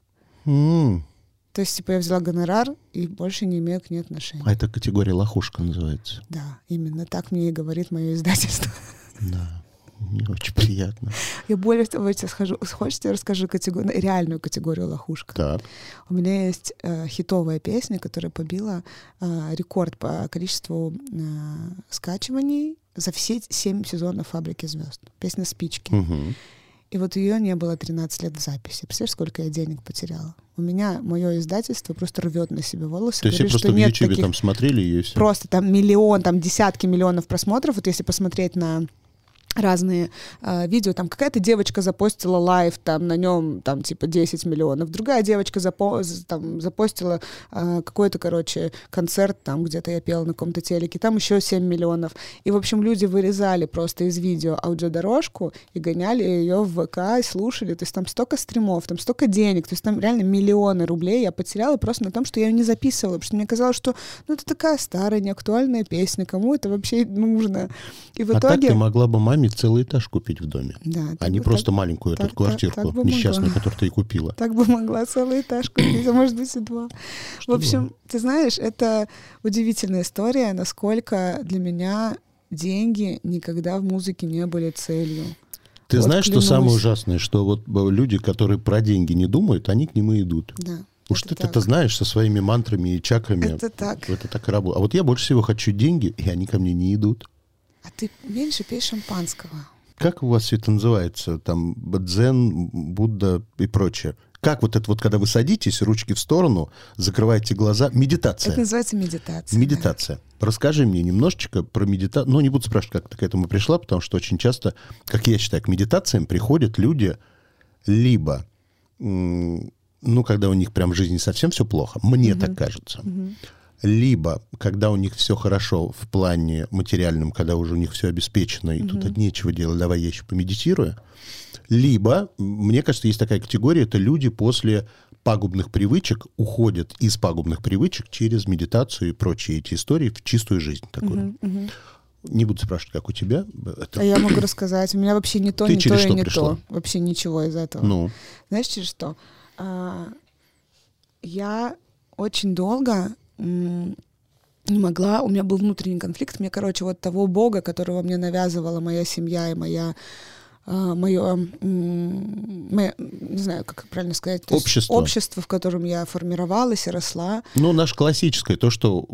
S2: М,
S3: То есть, типа, я взяла гонорар и больше не имею к ней отношения.
S2: А это категория лохушка называется.
S3: Да, именно так мне и говорит мое издательство.
S2: Да, не очень приятно.
S3: Я более того, я тебе скажу, хочешь, я расскажу категорию, реальную категорию лохушка.
S2: Так.
S3: У меня есть э, хитовая песня, которая побила э, рекорд по количеству э, скачиваний за все семь сезонов «Фабрики звезд». Песня «Спички».
S2: Мгм.
S3: И вот ее не было 13 лет в записи. Представляешь, сколько я денег потеряла? У меня мое издательство просто рвет на себе волосы.
S2: То есть
S3: говорит,
S2: просто
S3: что
S2: в
S3: нет
S2: Ютубе
S3: таких
S2: там смотрели ее все.
S3: просто там миллион, там десятки миллионов просмотров. Вот если посмотреть на разные э, видео, там какая-то девочка запостила live, там на нем там типа 10 миллионов, другая девочка запо там, запостила э, какой-то, короче, концерт, там где-то я пела на каком-то телеке, там еще 7 миллионов. И, в общем, люди вырезали просто из видео аудиодорожку и гоняли ее в ВК и слушали. То есть там столько стримов, там столько денег, то есть там реально миллионы рублей я потеряла просто на том, что я ее не записывала, потому что мне казалось, что ну, это такая старая, неактуальная песня, кому это вообще нужно? И в
S2: А так
S3: итоге...
S2: ты могла бы маме целый этаж купить в доме.
S3: Да,
S2: А
S3: так
S2: не
S3: бы-
S2: просто
S3: так-
S2: маленькую
S3: так-
S2: эту
S3: так-
S2: квартирку
S3: так могла.
S2: несчастную, которую ты и купила.
S3: Так бы могла целый этаж купить, а может быть и два. В общем, ты знаешь, это удивительная история, насколько для меня деньги никогда в музыке не были целью.
S2: Ты
S3: Вот
S2: знаешь, что
S3: клянусь.
S2: самое ужасное? Что вот э, люди, которые про деньги не думают, они к ним и идут.
S3: Да.
S2: Уж
S3: это
S2: ты
S3: так.
S2: это знаешь со своими мантрами и чакрами.
S3: Это так.
S2: Это так и работает. А вот я больше всего хочу деньги, и они ко мне не идут.
S3: А ты меньше пей шампанского.
S2: Как у вас все это называется? Там дзен, Будда и прочее. Как вот это вот, когда вы садитесь, ручки в сторону, закрываете глаза, медитация.
S3: Это называется медитация.
S2: Медитация. Расскажи мне немножечко про медитацию. Ну, не буду спрашивать, как ты к этому пришла, потому что очень часто, как я считаю, к медитациям приходят люди либо, ну, когда у них прям в жизни совсем все плохо, мне так кажется, либо когда у них все хорошо в плане материальном, когда уже у них все обеспечено, и тут от нечего делать, давай я еще помедитирую. Либо, мне кажется, есть такая категория, это люди после пагубных привычек уходят из пагубных привычек через медитацию и прочие эти истории в чистую жизнь такую.
S3: Мгм.
S2: Не буду спрашивать, как у тебя. Это,
S3: А я могу рассказать. У меня вообще не то,
S2: Ты
S3: не то и не
S2: пришла?
S3: то. Вообще ничего из этого.
S2: ну,
S3: Знаешь, через что? А, я очень долго не могла, у меня был внутренний конфликт, мне, короче, вот того бога, которого мне навязывала моя семья и моя мое, мое, не знаю, как правильно сказать,
S2: общество.
S3: общество, в котором я формировалась и росла.
S2: Ну, наше классическое, то, что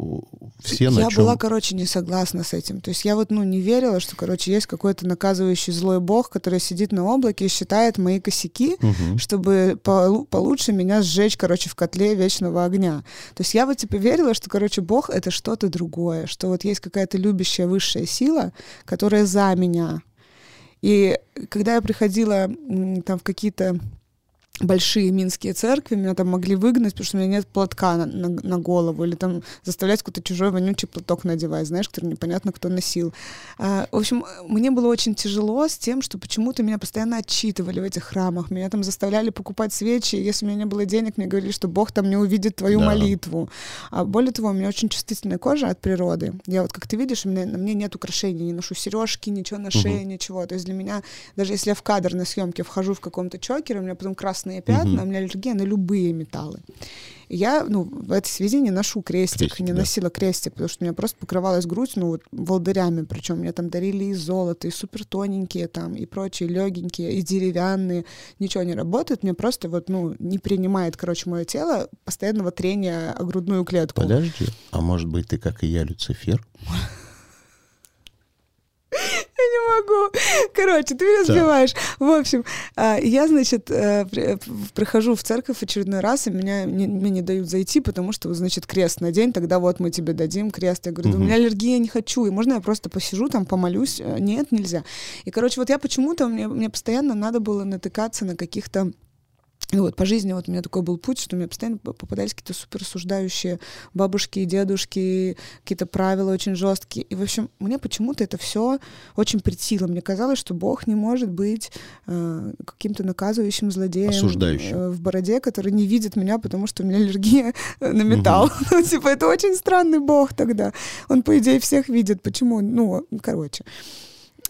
S2: все
S3: я
S2: на
S3: Я
S2: чем...
S3: была, короче, не согласна с этим. То есть я вот, ну, не верила, что, короче, есть какой-то наказывающий злой бог, который сидит на облаке и считает мои косяки,
S2: Мгм.
S3: чтобы полу- получше меня сжечь, короче, в котле вечного огня. То есть я вот, типа, верила, что, короче, бог — это что-то другое, что вот есть какая-то любящая высшая сила, которая за меня. И когда я приходила там в какие-то большие минские церкви, меня там могли выгнать, потому что у меня нет платка на, на, на голову, или там заставлять какой-то чужой вонючий платок надевать, знаешь, который непонятно кто носил. А, в общем, мне было очень тяжело с тем, что почему-то меня постоянно отчитывали в этих храмах, меня там заставляли покупать свечи, и если у меня не было денег, мне говорили, что Бог там не увидит твою
S2: Да.
S3: молитву. А более того, у меня очень чувствительная кожа от природы. Я вот, как ты видишь, у меня, на мне нет украшений, не ношу сережки, ничего на шее, ничего. То есть для меня, даже если я в кадр на съемке вхожу в каком-то чокере, у меня потом красные пятна,
S2: Мгм.
S3: у меня аллергия на любые металлы. И я, ну, в этой связи не ношу крестик,
S2: Крестик,
S3: не
S2: да.
S3: носила крестик, потому что у меня просто покрывалась грудь, ну, вот, волдырями, причем мне там дарили и золото, и супер тоненькие там, и прочие легенькие, и деревянные, ничего не работает, мне просто вот, ну, не принимает, короче, мое тело постоянного трения о грудную клетку.
S2: Подожди, а может быть, ты, как и я, Люцифер? <laughs>
S3: Могу. Короче, ты меня сбиваешь. В общем, а, я, значит, э, в- прихожу в церковь очередной раз, и меня не, мне не дают зайти, потому что, значит, крест надень, тогда вот мы тебе дадим крест. Я говорю, да у меня аллергия, я не хочу, и можно я просто посижу там, помолюсь? Э, Нет, нельзя. И, короче, вот я почему-то, мне, мне постоянно надо было натыкаться на каких-то вот по жизни вот у меня такой был путь, что мне постоянно п- попадались какие-то супер осуждающие бабушки и дедушки, какие-то правила очень жесткие. И, в общем, мне почему-то это все очень притило. Мне казалось, что Бог не может быть э, каким-то наказывающим злодеем
S2: Осуждающим.
S3: э, в бороде, который не видит меня, потому что у меня аллергия <laughs> на металл. Ну, Типа, это очень странный Бог тогда. Он, по идее, всех видит. Почему? Ну, короче.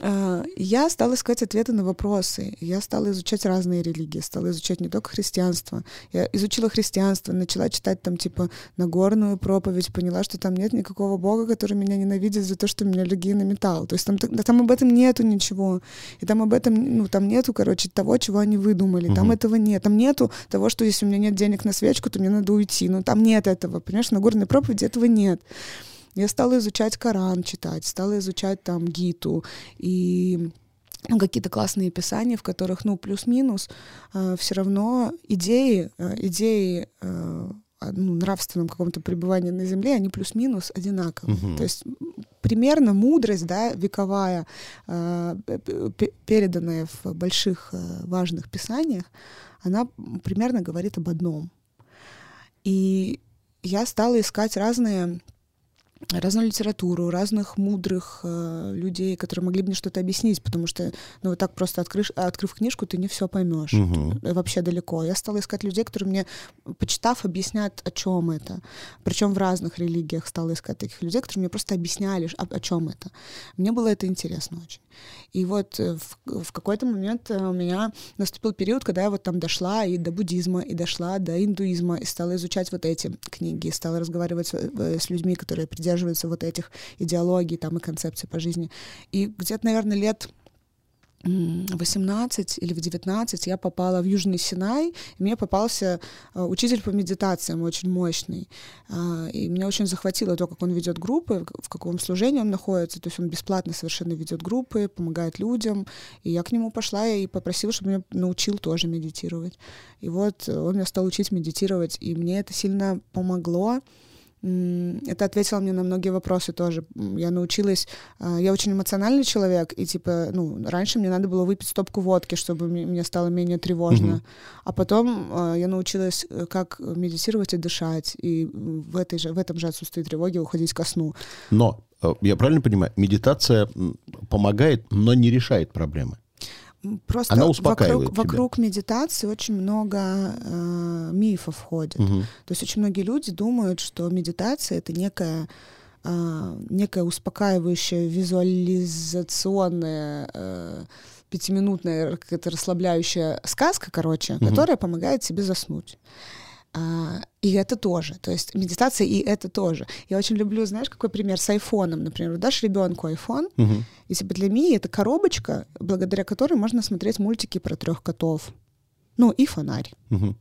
S3: А, Я стала искать ответы на вопросы. Я стала изучать разные религии, стала изучать не только христианство. Я изучила христианство, начала читать там типа Нагорную проповедь, поняла, что там нет никакого бога, который меня ненавидит за то, что у меня аллергия на металл. То есть там, там об этом нету ничего. И там об этом, ну, там нету, короче, того, чего они выдумали. Там
S2: Мгм.
S3: этого нет. Там нету того, что если у меня нет денег на свечку, то мне надо уйти. Ну, там нет этого. Понимаешь, в Нагорной проповеди этого нет. Я стала изучать Коран, читать, стала изучать там Гиту и ну, какие-то классные писания, в которых, ну, плюс-минус, все равно идеи, э, идеи э, о, ну, нравственном каком-то пребывании на Земле, они плюс-минус одинаковые.
S2: Мгм.
S3: То есть примерно мудрость, да, вековая, э, переданная в больших э, важных писаниях, она примерно говорит об одном. И я стала искать разные разную литературу, разных мудрых э, людей, которые могли бы мне что-то объяснить, потому что, ну, вот так просто открыв, открыв книжку, ты не все поймешь.
S2: Мгм.
S3: Э, Вообще далеко. Я стала искать людей, которые мне, почитав, объяснят, о чем это. Причем в разных религиях стала искать таких людей, которые мне просто объясняли, о, о чем это. Мне было это интересно очень. И вот э, в, в какой-то момент э, у меня наступил период, когда я вот там дошла и до буддизма, и дошла до индуизма, и стала изучать вот эти книги, и стала разговаривать с, с людьми, которые придерживаются вот этих идеологий там и концепций по жизни. И где-то, наверное, лет м, 18 или в 19 я попала в Южный Синай, и мне попался э, учитель по медитациям очень мощный. А, И меня очень захватило то, как он ведет группы, в каком служении он находится. То есть он бесплатно совершенно ведет группы, помогает людям. И я к нему пошла и попросила, чтобы меня научил тоже медитировать. И вот он меня стал учить медитировать, и мне это сильно помогло. Это ответило мне на многие вопросы тоже. Я научилась... а, Я очень эмоциональный человек, и, типа, ну, раньше мне надо было выпить стопку водки, чтобы мне стало менее тревожно.
S2: Мгм.
S3: А потом а, я научилась, э, как медитировать и дышать, и в, этой же, в этом же отсутствии тревоги уходить ко сну.
S2: Но, э, я правильно понимаю, медитация помогает, но не решает проблемы.
S3: Просто
S2: Она успокаивает
S3: вокруг,
S2: тебя.
S3: вокруг медитации очень много э, мифов ходит.
S2: Мгм.
S3: То есть очень многие люди думают, что медитация это некая а, некая успокаивающая визуализационная э, пятиминутная какая-то расслабляющая сказка, короче,
S2: Мгм.
S3: которая помогает тебе заснуть. А, и это тоже. То есть медитация и это тоже. Я очень люблю, знаешь, какой пример с айфоном, например. Дашь ребенку айфон,
S2: Мгм.
S3: и типа для Мии это коробочка, благодаря которой можно смотреть мультики про трех котов. Ну, и фонарь.
S2: Мгм.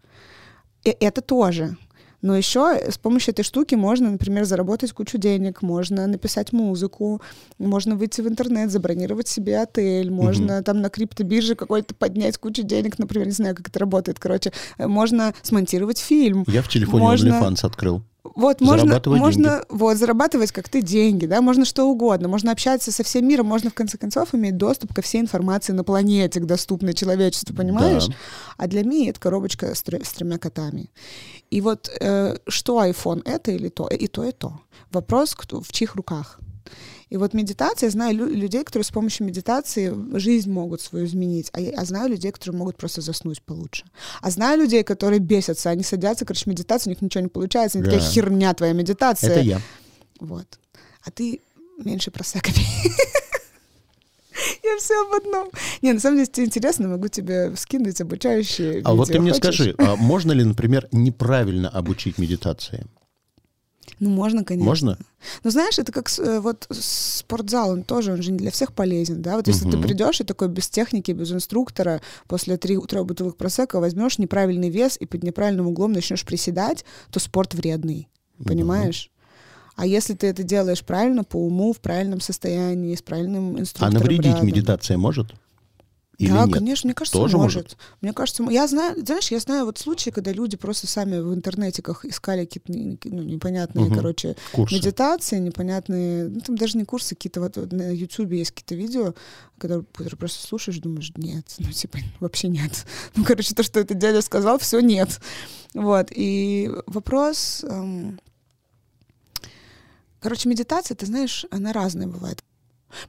S3: И это тоже. Но еще с помощью этой штуки можно, например, заработать кучу денег, можно написать музыку, можно выйти в интернет, забронировать себе отель, можно там на криптобирже какой-то поднять кучу денег, например, не знаю, как это работает, короче, э, можно смонтировать фильм.
S2: Я в телефоне
S3: Можно-
S2: OnlyFans открыл.
S3: Вот можно,
S2: Зарабатывать
S3: можно вот зарабатывать как ты деньги, да, можно что угодно, можно общаться со всем миром, можно в конце концов иметь доступ ко всей информации на планете, к доступной человечеству, понимаешь?
S2: Да.
S3: А для меня это коробочка с, с тремя котами. И вот э, что iPhone это или то, и то и то. Вопрос кто, в чьих руках. И вот медитация, я знаю лю- людей, которые с помощью медитации жизнь могут свою изменить, а, я- а знаю людей, которые могут просто заснуть получше. А знаю людей, которые бесятся, они садятся, короче, медитация, у них ничего не получается, они такая
S2: Да.
S3: херня твоя медитация.
S2: Это я.
S3: Вот. А ты меньше про. <laughs> Я все об одном. Не, на самом деле, тебе интересно, могу тебе скинуть обучающие
S2: А вот
S3: видео.
S2: ты мне
S3: Хочешь?
S2: скажи, а можно ли, например, неправильно обучить медитации?
S3: Ну, можно, конечно.
S2: Можно?
S3: Ну, знаешь, это как э, вот спортзал, он тоже, он же не для всех полезен, да? Вот если ты
S2: Мгм.
S3: придешь и такой без техники, без инструктора, после три- трех бутылок просека возьмешь неправильный вес и под неправильным углом начнешь приседать, то спорт вредный, понимаешь? А если ты это делаешь правильно, по уму, в правильном состоянии, с правильным
S2: А
S3: инструктором
S2: навредить
S3: рядом.
S2: медитация может? Или
S3: да,
S2: нет?
S3: конечно, мне кажется,
S2: Тоже
S3: может.
S2: может?
S3: Мне кажется, я знаю, знаешь, я знаю вот случаи, когда люди просто сами в интернетиках искали какие-то ну, непонятные,
S2: Мгм.
S3: короче,
S2: Курсы.
S3: медитации, непонятные, ну там даже не курсы, какие-то вот, на Ютубе есть какие-то видео, которые просто слушаешь, думаешь, нет, ну типа <laughs> вообще нет. <laughs> Ну, короче, то, что этот дядя сказал, все нет. Вот, и вопрос... эм, Короче, медитация, ты знаешь, она разная бывает.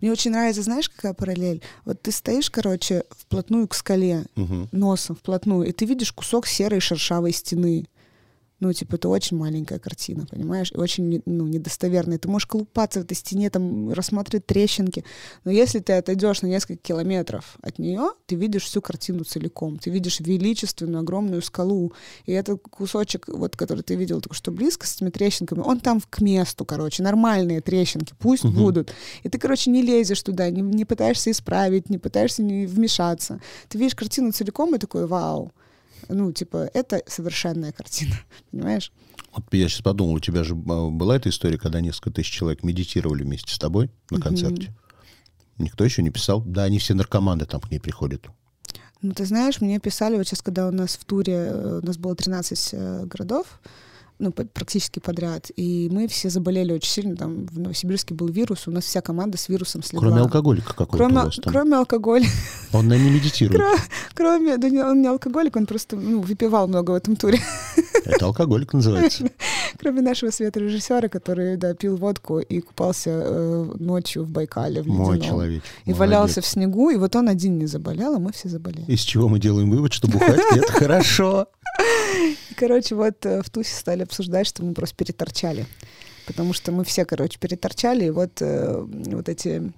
S3: Мне очень нравится, знаешь, какая параллель? Вот ты стоишь, короче, вплотную к скале,
S2: Мгм.
S3: носом вплотную, и ты видишь кусок серой шершавой стены. Ну, типа, это очень маленькая картина, понимаешь? И очень ну, недостоверная. Ты можешь колупаться в этой стене, там, рассматривать трещинки. Но если ты отойдешь на несколько километров от нее, ты видишь всю картину целиком. Ты видишь величественную, огромную скалу. И этот кусочек, вот, который ты видел только что близко с этими трещинками, он там к месту, короче, нормальные трещинки, пусть
S2: Мгм.
S3: будут. И ты, короче, не лезешь туда, не, не пытаешься исправить, не пытаешься не вмешаться. Ты видишь картину целиком и такой, вау. Ну, типа, это совершенная картина, <laughs> понимаешь?
S2: Вот я сейчас подумал, у тебя же а, была эта история, когда несколько тысяч человек медитировали вместе с тобой на концерте? Никто еще не писал? Да, они все наркоманы там к ней приходят.
S3: Ну, ты знаешь, мне писали вот сейчас, когда у нас в туре, э, у нас было 13 э, городов, ну, практически подряд, и мы все заболели очень сильно, там в Новосибирске был вирус, у нас вся команда с вирусом слегла.
S2: Кроме алкоголика какого-то
S3: Кроме,
S2: у вас там.
S3: кроме алкоголя, <laughs>
S2: Он, наверное, медитирует.
S3: кроме, да не, он не алкоголик, он просто, ну, выпивал много в этом туре. <laughs>
S2: Это алкоголик называется. <laughs>
S3: Кроме нашего светорежиссера, который, да, пил водку и купался э, ночью в Байкале, в
S2: Мой человек.
S3: И валялся в снегу, и вот он один не заболел, а мы все заболели.
S2: Из чего мы делаем вывод, что бухать это хорошо. <laughs>
S3: Короче, вот э, в Тусе стали обсуждать, что мы просто переторчали. Потому что мы все, короче, переторчали, и вот, э, вот эти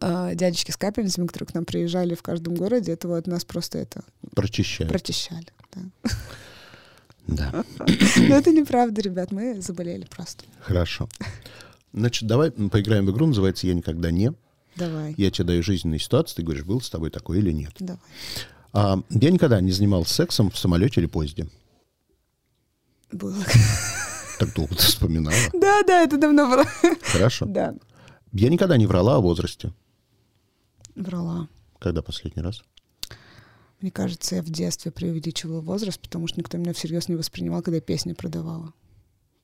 S3: э, дядечки с капельницами, которые к нам приезжали в каждом городе, это вот нас просто это
S2: Прочищают.
S3: прочищали. Да.
S2: Да,
S3: Но это неправда, ребят, мы заболели просто.
S2: хорошо. Значит, давай поиграем в игру, называется «Я никогда не».
S3: Давай,
S2: Я тебе даю жизненную ситуацию, ты говоришь, был с тобой такой или нет.
S3: давай.
S2: А, я никогда не занимался сексом в самолете или поезде.
S3: Было.
S2: Так долго ты вспоминала. <laughs>
S3: Да, да, это давно было.
S2: Хорошо.
S3: Да,
S2: Я никогда не врала о возрасте.
S3: врала.
S2: Когда последний раз?
S3: Мне кажется, я в детстве преувеличивала возраст, потому что никто меня всерьез не воспринимал, когда я песни продавала.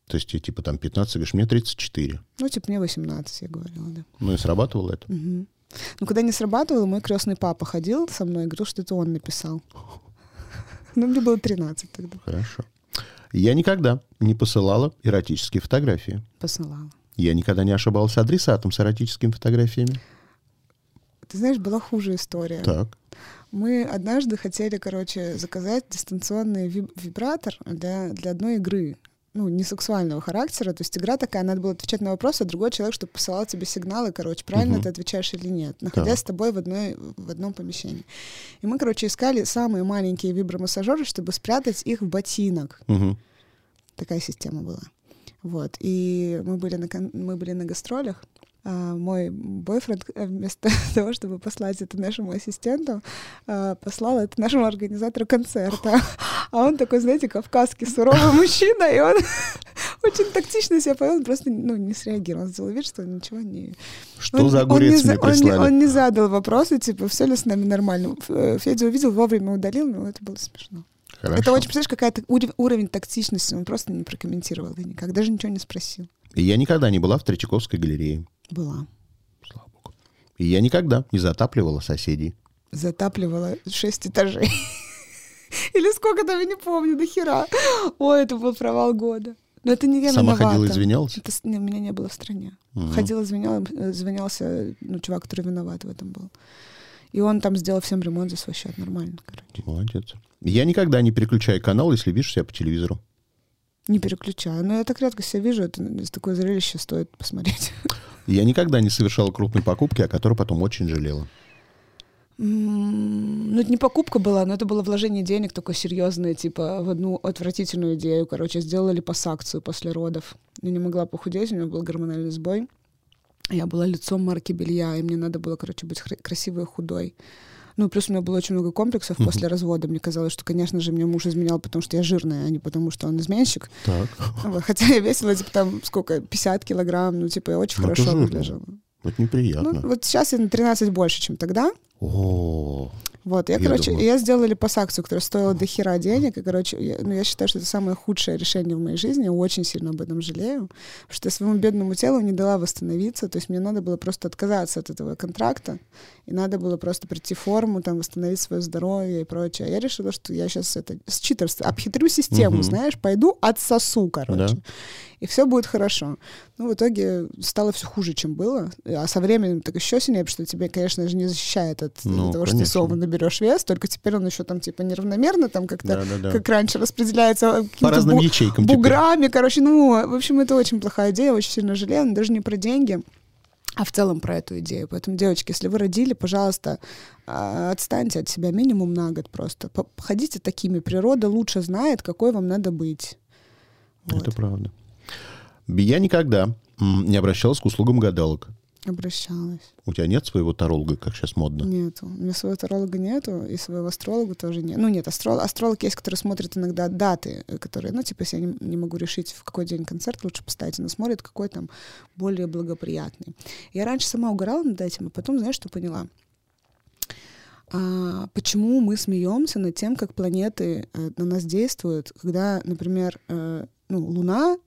S2: То есть тебе типа там 15, говоришь, мне 34.
S3: Ну, типа, мне 18, я говорила, да.
S2: Ну и срабатывало это.
S3: Мгм. Ну, когда не срабатывало, мой крестный папа ходил со мной и говорил, что это он написал. <laughs> Ну, мне было 13 тогда.
S2: Хорошо. Я никогда не посылала эротические фотографии.
S3: Посылала.
S2: Я никогда не ошибался адресатом с эротическими фотографиями.
S3: Ты знаешь, была хуже история.
S2: Так.
S3: Мы однажды хотели, короче, заказать дистанционный виб- вибратор для, для одной игры. Ну, не сексуального характера. То есть игра такая, надо было отвечать на вопросы, а другой человек, чтобы посылал тебе сигналы, короче, правильно
S2: Мгм.
S3: ты отвечаешь или нет, находясь
S2: Так.
S3: с тобой в, одной, в одном помещении. И мы, короче, искали самые маленькие вибромассажеры, чтобы спрятать их в ботинок.
S2: Мгм.
S3: Такая система была. Вот. И мы были на, мы были на гастролях. А мой бойфренд э, вместо <laughs> того, чтобы послать это нашему ассистенту, а, послал это нашему организатору концерта. <laughs> А он такой, знаете, кавказский суровый <laughs> мужчина, и он очень тактично себя повел, он просто ну, не среагировал. Он сделал вид, что он ничего не...
S2: Что
S3: он,
S2: за
S3: он
S2: огурец
S3: не,
S2: мне
S3: он, не,
S2: прислали?
S3: он не задал вопросы, типа, все ли с нами нормально. Э, Федя увидел, вовремя удалил, но это было смешно.
S2: Хорошо.
S3: Это очень, представляешь, какая-то уровень тактичности. Он просто не прокомментировал никак, даже ничего не спросил.
S2: Я никогда не была в Третьяковской галерее.
S3: Была.
S2: Слава богу. И я никогда не затапливала соседей.
S3: Затапливала шесть этажей. <laughs> Или сколько там, я не помню, до хера. Ой, это был провал года. Но это не я
S2: Сама
S3: виновата.
S2: ходила, извинялась?
S3: Это не, меня не было в стране.
S2: Мгм.
S3: Ходил, извинял, э, извинялся, ну, чувак, который виноват в этом был. И он там сделал всем ремонт за свой счет. Нормально, короче.
S2: Молодец. Я никогда не переключаю канал, если вижу себя по телевизору.
S3: Не переключаю. Но я так редко себя вижу. Это такое зрелище стоит посмотреть. <laughs>
S2: Я никогда не совершала крупной покупки, о которой потом очень жалела.
S3: Ну, это не покупка была, но это было вложение денег такое серьезное, типа в одну отвратительную идею. Короче, сделали пассакцию после родов. Я не могла похудеть, у меня был гормональный сбой. Я была лицом марки белья, и мне надо было, короче, быть красивой и худой. Ну, плюс у меня было очень много комплексов
S2: Мгм.
S3: после развода. Мне казалось, что, конечно же, мне муж изменял, потому что я жирная, а не потому что он изменщик.
S2: Так.
S3: Хотя я весила, типа, там, сколько, 50 килограмм, ну, типа, я очень
S2: Ну, это
S3: хорошо выглядела.
S2: Вот неприятно.
S3: Ну, вот сейчас я на 13 больше, чем тогда.
S2: О,
S3: Вот, я,
S2: Я
S3: короче,
S2: думаю.
S3: я сделала липосакцию, которая стоила до хера денег, и, короче, я, ну, я считаю, что это самое худшее решение в моей жизни, я очень сильно об этом жалею, потому что я своему бедному телу не дала восстановиться, то есть мне надо было просто отказаться от этого контракта, и надо было просто прийти в форму, там, восстановить свое здоровье и прочее. А я решила, что я сейчас это с читерства обхитрю систему,
S2: Мгм.
S3: знаешь, пойду отсосу, короче,
S2: Да.
S3: и все будет хорошо. Ну, в итоге стало все хуже, чем было, а со временем так еще сильнее, потому что тебе, конечно же, не защищает от
S2: Ну,
S3: того, что ты наберешь вес, только теперь он еще там типа неравномерно там как-то,
S2: Да-да-да.
S3: как раньше, распределяется
S2: По
S3: какими-то
S2: разным
S3: бу-
S2: ячейкам теперь.
S3: буграми, короче, ну, в общем, это очень плохая идея, очень сильно жалею, но даже не про деньги, а в целом про эту идею. Поэтому, девочки, если вы родили, пожалуйста, а, отстаньте от себя минимум на год просто. По- Ходите такими, природа лучше знает, какой вам надо быть. Вот.
S2: Это правда. Я никогда не обращалась к услугам гадалок.
S3: Обращалась.
S2: У тебя нет своего таролога, как сейчас модно?
S3: Нету. У меня своего таролога нету, и своего астролога тоже нет. Ну, нет, астрол... астролог есть, который смотрит иногда даты, э, которые, ну, типа, если я не, не могу решить, в какой день концерт лучше поставить, она смотрит, какой там более благоприятный. Я раньше сама угорала над этим, а потом, знаешь, что поняла? А, почему мы смеемся над тем, как планеты э, на нас действуют, когда, например, э, ну, Луна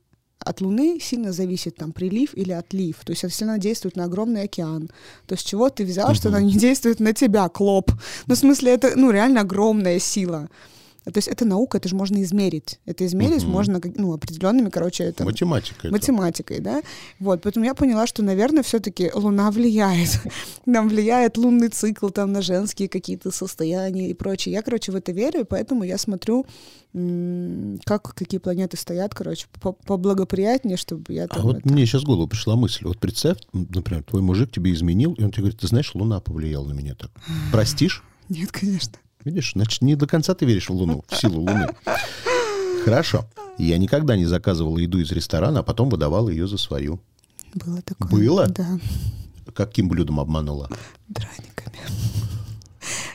S3: от Луны сильно зависит там прилив или отлив. То есть если она действует на огромный океан, то с чего ты взял, что она не действует на тебя, клоп? Ну, в смысле, это, ну, реально огромная сила. То есть это наука, это же можно измерить. Это измерить
S2: Мгм.
S3: можно, ну, определенными, короче, это
S2: Математика. это.
S3: математикой, да. Вот, поэтому я поняла, что, наверное, все-таки Луна влияет. <laughs> Нам влияет лунный цикл там на женские какие-то состояния и прочее. Я, короче, в это верю, и поэтому я смотрю, как какие планеты стоят, короче, по- поблагоприятнее, чтобы я
S2: А
S3: там...
S2: вот
S3: это-
S2: мне сейчас в голову пришла мысль. Вот представь, например, твой мужик тебе изменил, и он тебе говорит, ты знаешь, Луна повлияла на меня так. <sighs> Простишь?
S3: Нет, конечно.
S2: Видишь, значит, не до конца ты веришь в Луну, в силу Луны. Хорошо. Я никогда не заказывал еду из ресторана, а потом выдавал ее за свою.
S3: Было такое.
S2: Было?
S3: Да,
S2: Каким блюдом обманула?
S3: драниками.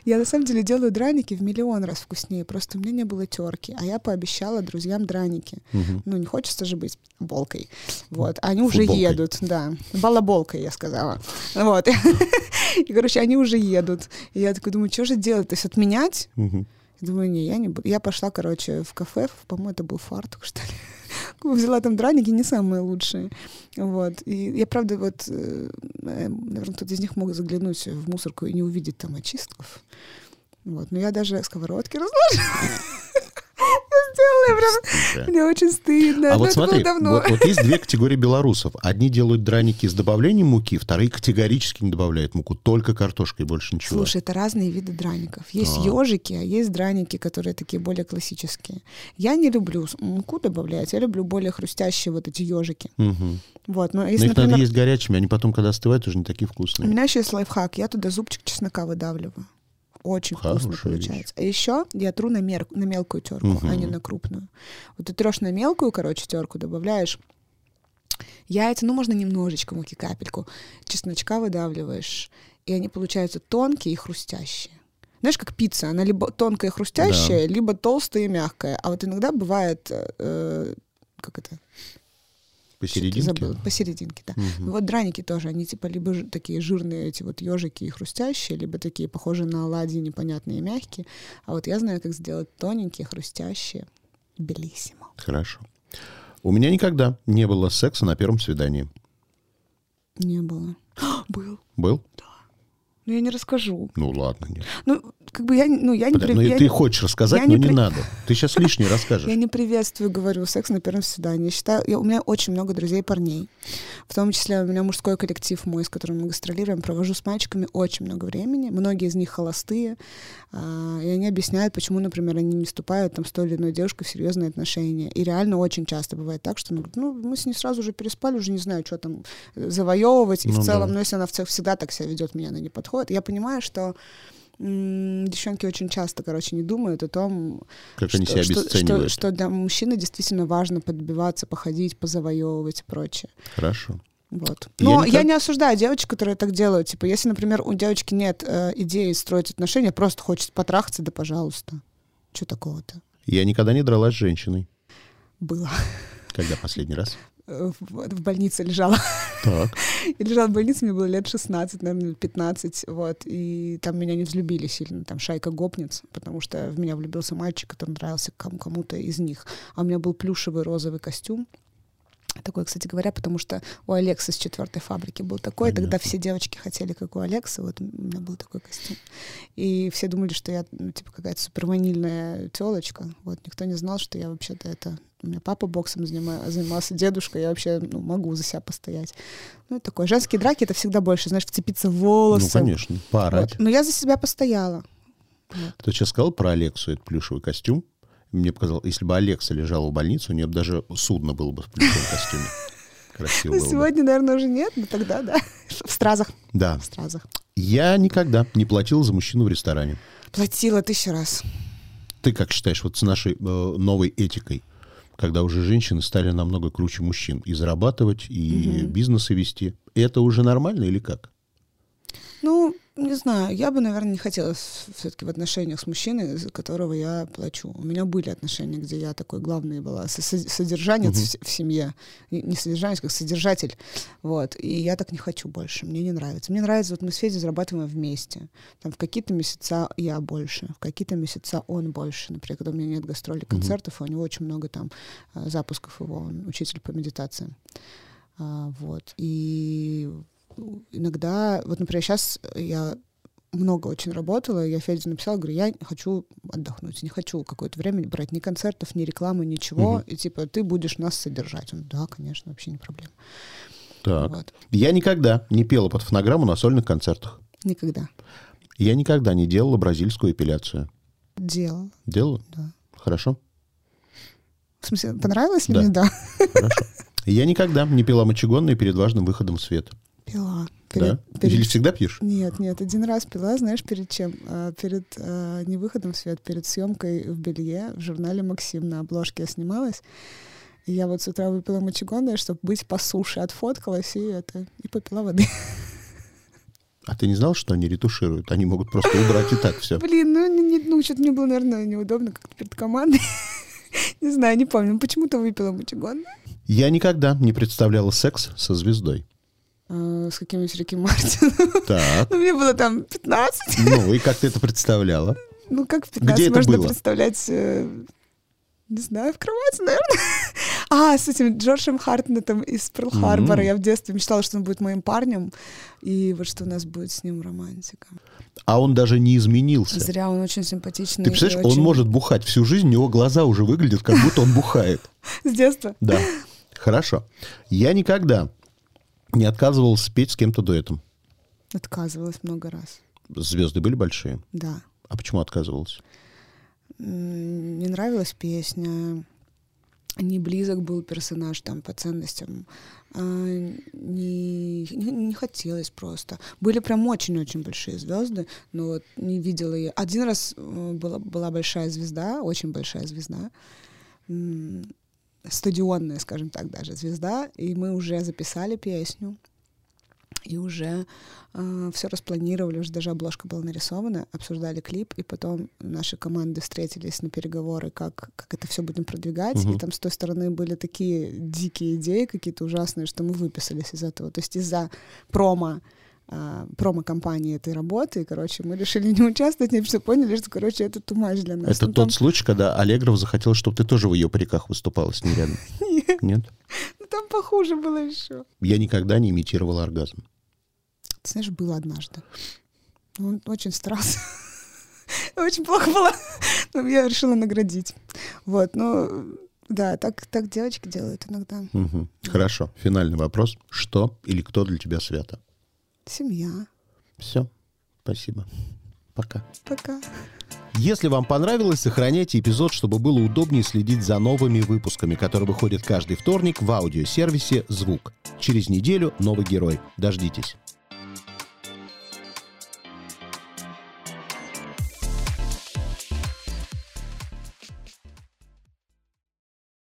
S3: Я на самом деле делаю драники в миллион раз вкуснее, просто у меня не было терки, а я пообещала друзьям драники.
S2: Мгм.
S3: Ну, не хочется же быть болкой. Вот. Они уже
S2: Футболкой.
S3: едут, да. Балаболкой, я сказала. Вот. <laughs> И, короче, они уже едут. И я такой думаю, что же делать? То есть отменять?
S2: Мгм.
S3: Думаю, не, я не буду. Я пошла, короче, в кафе, по-моему, это был фартук, <laughs> что ли. Взяла там драники, не самые лучшие. Вот. И я, правда, вот, э, наверное, кто-то из них мог заглянуть в мусорку и не увидеть там очистков. Вот. Но я даже сковородки разложила. <laughs> Я сделала, прям... Мне очень стыдно.
S2: А
S3: но
S2: вот смотри, вот, вот есть две категории белорусов. Одни делают драники с добавлением муки, вторые категорически не добавляют муку, только картошкой, больше ничего.
S3: Слушай, это разные виды драников. Есть
S2: А.
S3: ежики, а есть драники, которые такие более классические. Я не люблю муку добавлять, я люблю более хрустящие вот эти ежики. Вот, но
S2: Но
S3: если,
S2: их надо
S3: например,
S2: есть горячими, они потом, когда остывают, уже не такие
S3: у
S2: вкусные.
S3: меня еще есть лайфхак, я туда зубчик чеснока выдавливаю. Очень вкусно
S2: Хорошая вещь.
S3: получается. А еще я тру на, мер- на мелкую терку, а не на крупную. Вот ты трешь на мелкую, короче, терку, добавляешь яйца, ну, можно немножечко муки, капельку, чесночка выдавливаешь, и они получаются тонкие и хрустящие. Знаешь, как пицца, она либо тонкая и хрустящая, либо толстая и мягкая. А вот иногда бывает, э, как это?
S2: Посерединке?
S3: Забыла. Посерединке, да. Ну Вот драники тоже, они типа либо жи- такие жирные эти вот ежики и хрустящие, либо такие похожие на оладьи, непонятные мягкие. А вот я знаю, как сделать тоненькие, хрустящие. Белиссимо.
S2: Хорошо. У меня никогда не было секса на первом свидании.
S3: Не было. <gasps> Был.
S2: Был?
S3: Но я не расскажу.
S2: Ну ладно, нет.
S3: Ну, как бы я, не- ну, я не,
S2: Подожди,
S3: при-
S2: ну,
S3: я
S2: ты хочешь рассказать,
S3: я
S2: но
S3: не
S2: надо. Ты сейчас лишнее расскажешь.
S3: Я не приветствую, говорю, секс на первом свидании. Я считаю, я- у меня очень много друзей парней. В том числе у меня мужской коллектив мой, с которым мы гастролируем. Провожу с мальчиками очень много времени. Многие из них холостые. а, и они объясняют, почему, например, они не вступают там, с той или иной девушкой в серьезные отношения. И реально очень часто бывает так, что ну, ну, мы с ней сразу же переспали, уже не знаю, что там завоевывать. И
S2: Ну
S3: в целом,
S2: да.
S3: ну, если она всегда так себя ведет, мне она не подходит. Я понимаю, что девчонки очень часто, короче, не думают о том,
S2: Как они
S3: что,
S2: себя
S3: что-. Что, что для мужчины действительно важно подбиваться, походить, позавоевывать и прочее.
S2: Хорошо.
S3: Вот.
S2: Я
S3: Но
S2: никак-
S3: я не осуждаю девочек, которые так делают. Типа, если, например, у девочки нет э, идеи строить отношения, просто хочет потрахаться, да пожалуйста. Что такого-то?
S2: Я никогда не дралась с женщиной.
S3: Было.
S2: Когда последний раз?
S3: Э, В, в больнице лежала.
S2: Так. <laughs>
S3: Я лежала в больнице, мне было лет 16, наверное, 15, вот, и там меня не взлюбили сильно, там шайка гопниц, потому что в меня влюбился мальчик, который нравился кому- кому-то из них, а у меня был плюшевый розовый костюм, такой, кстати говоря, потому что у Алекса с четвертой фабрики был такой,
S2: Понятно.
S3: тогда все девочки хотели, как у Алекса, вот у меня был такой костюм. И все думали, что я, ну, типа, какая-то суперванильная телочка. Вот, никто не знал, что я вообще-то это... У меня папа боксом занима- занимался, дедушка, я вообще ну, могу за себя постоять. Ну, такое. Женские драки — это всегда больше, знаешь, вцепиться в волосы.
S2: Ну, конечно, поорать.
S3: Вот. Но я за себя постояла. Вот.
S2: Ты сейчас сказал про Алексу, этот плюшевый костюм. Мне показалось, если бы Алекса лежала в больнице, у нее бы даже судно было бы в плюшевом костюме. <laughs> Красиво
S3: Ну,
S2: было бы.
S3: сегодня, наверное, уже нет, но тогда, да. <laughs> В стразах.
S2: Да.
S3: В стразах.
S2: Я никогда не платил за мужчину в ресторане.
S3: Платила тысячу раз.
S2: Ты как считаешь, вот с нашей э, новой этикой, когда уже женщины стали намного круче мужчин, и зарабатывать, и
S3: Мгм.
S2: бизнесы вести, это уже нормально или как?
S3: Ну, не знаю, я бы, наверное, не хотела все-таки в отношениях с мужчиной, за которого я плачу. У меня были отношения, где я такой главный была, со- со- содержанец
S2: Мгм.
S3: в семье. Не содержанец, как содержатель. Вот. И я так не хочу больше. Мне не нравится. Мне нравится, вот мы с Федей зарабатываем вместе. Там в какие-то месяца я больше, в какие-то месяца он больше. Например, когда у меня нет гастролей, концертов, а у него очень много там а, запусков его, он учитель по медитациям. А, вот. И иногда, вот, например, сейчас я много очень работала, я Феде написала, говорю, я хочу отдохнуть, не хочу какое-то время брать ни концертов, ни рекламы, ничего,
S2: Мгм.
S3: и типа ты будешь нас содержать. Он, да, конечно, вообще не проблема.
S2: Так.
S3: Вот.
S2: Я никогда не пела под фонограмму на сольных концертах.
S3: Никогда.
S2: Я никогда не делала бразильскую эпиляцию.
S3: Делала.
S2: Делала?
S3: Да.
S2: Хорошо?
S3: В смысле, понравилось ли
S2: Да.
S3: мне? Да.
S2: Хорошо. Я никогда не пила мочегонные перед важным выходом в свет.
S3: Пила.
S2: Да?
S3: Перед- перед-
S2: Или всегда пьешь?
S3: Нет, нет, один раз пила, знаешь, перед чем? А, перед а, не выходом в свет, перед съемкой в белье в журнале Максим на обложке я снималась. И я вот с утра выпила мочегонное, чтобы быть по суше, отфоткалась и это и попила воды. <laughs>
S2: А ты не знал, что они ретушируют? Они могут просто убрать и так все.
S3: Блин, ну, не- не- ну что-то мне было, наверное, неудобно как-то перед командой. <laughs> Не знаю, не помню. Почему-то выпила мочегонное.
S2: Я никогда не представляла секс со звездой.
S3: А, С каким-нибудь Рики Мартином.
S2: Так.
S3: Ну, мне было там 15.
S2: Ну, и как ты это представляла?
S3: Ну, как в 15
S2: Где
S3: можно
S2: было?
S3: представлять, э, не знаю, в кровати, наверное. <laughs> А, с этим Джорджем Хартнетом из Перл Харбора.
S2: Мгм.
S3: Я в детстве мечтала, что он будет моим парнем, и вот что у нас будет с ним романтика.
S2: А он даже не изменился.
S3: Зря, он очень симпатичный.
S2: Ты представляешь, он
S3: очень-
S2: может бухать всю жизнь, у него глаза уже выглядят, как будто он бухает. <laughs>
S3: С детства?
S2: Да. Хорошо. Я никогда не отказывался спеть с кем-то дуэтом.
S3: Отказывалась много раз.
S2: Звезды были большие.
S3: Да.
S2: А почему отказывался?
S3: М, Не нравилась песня, не близок был персонаж там по ценностям, а, не, не, не хотелось просто. Были прям очень-очень большие звезды, но вот не видела ее. Один раз э, была, была большая звезда, очень большая звезда, стадионная, скажем так, даже звезда, и мы уже записали песню, и уже все распланировали, уже даже обложка была нарисована, обсуждали клип, и потом наши команды встретились на переговоры, как, как это все будем продвигать.
S2: Мгм.
S3: И там с той стороны были такие дикие идеи какие-то ужасные, что мы выписались из этого. То есть из-за промо а, промо-компании этой работы, и, короче, мы решили не участвовать, потому что поняли, что, короче, это тумач для нас.
S2: Это
S3: Ну,
S2: тот
S3: там-
S2: случай, когда Аллегров захотел, чтобы ты тоже в ее париках выступала с ней рядом. <laughs>
S3: Нет,
S2: Нет?
S3: ну, там похуже было еще.
S2: Я никогда не имитировал оргазм.
S3: Ты знаешь, было однажды. Он очень старался. <laughs> Очень плохо было. Но я решила наградить. Вот, ну, да, так, так девочки делают иногда.
S2: Мгм. Хорошо. Финальный вопрос. Что или кто для тебя свято?
S3: Семья.
S2: Все. Спасибо. Пока.
S3: Пока.
S2: Если вам понравилось, сохраняйте эпизод, чтобы было удобнее следить за новыми выпусками, которые выходят каждый вторник в аудиосервисе «Звук». Через неделю новый герой. Дождитесь.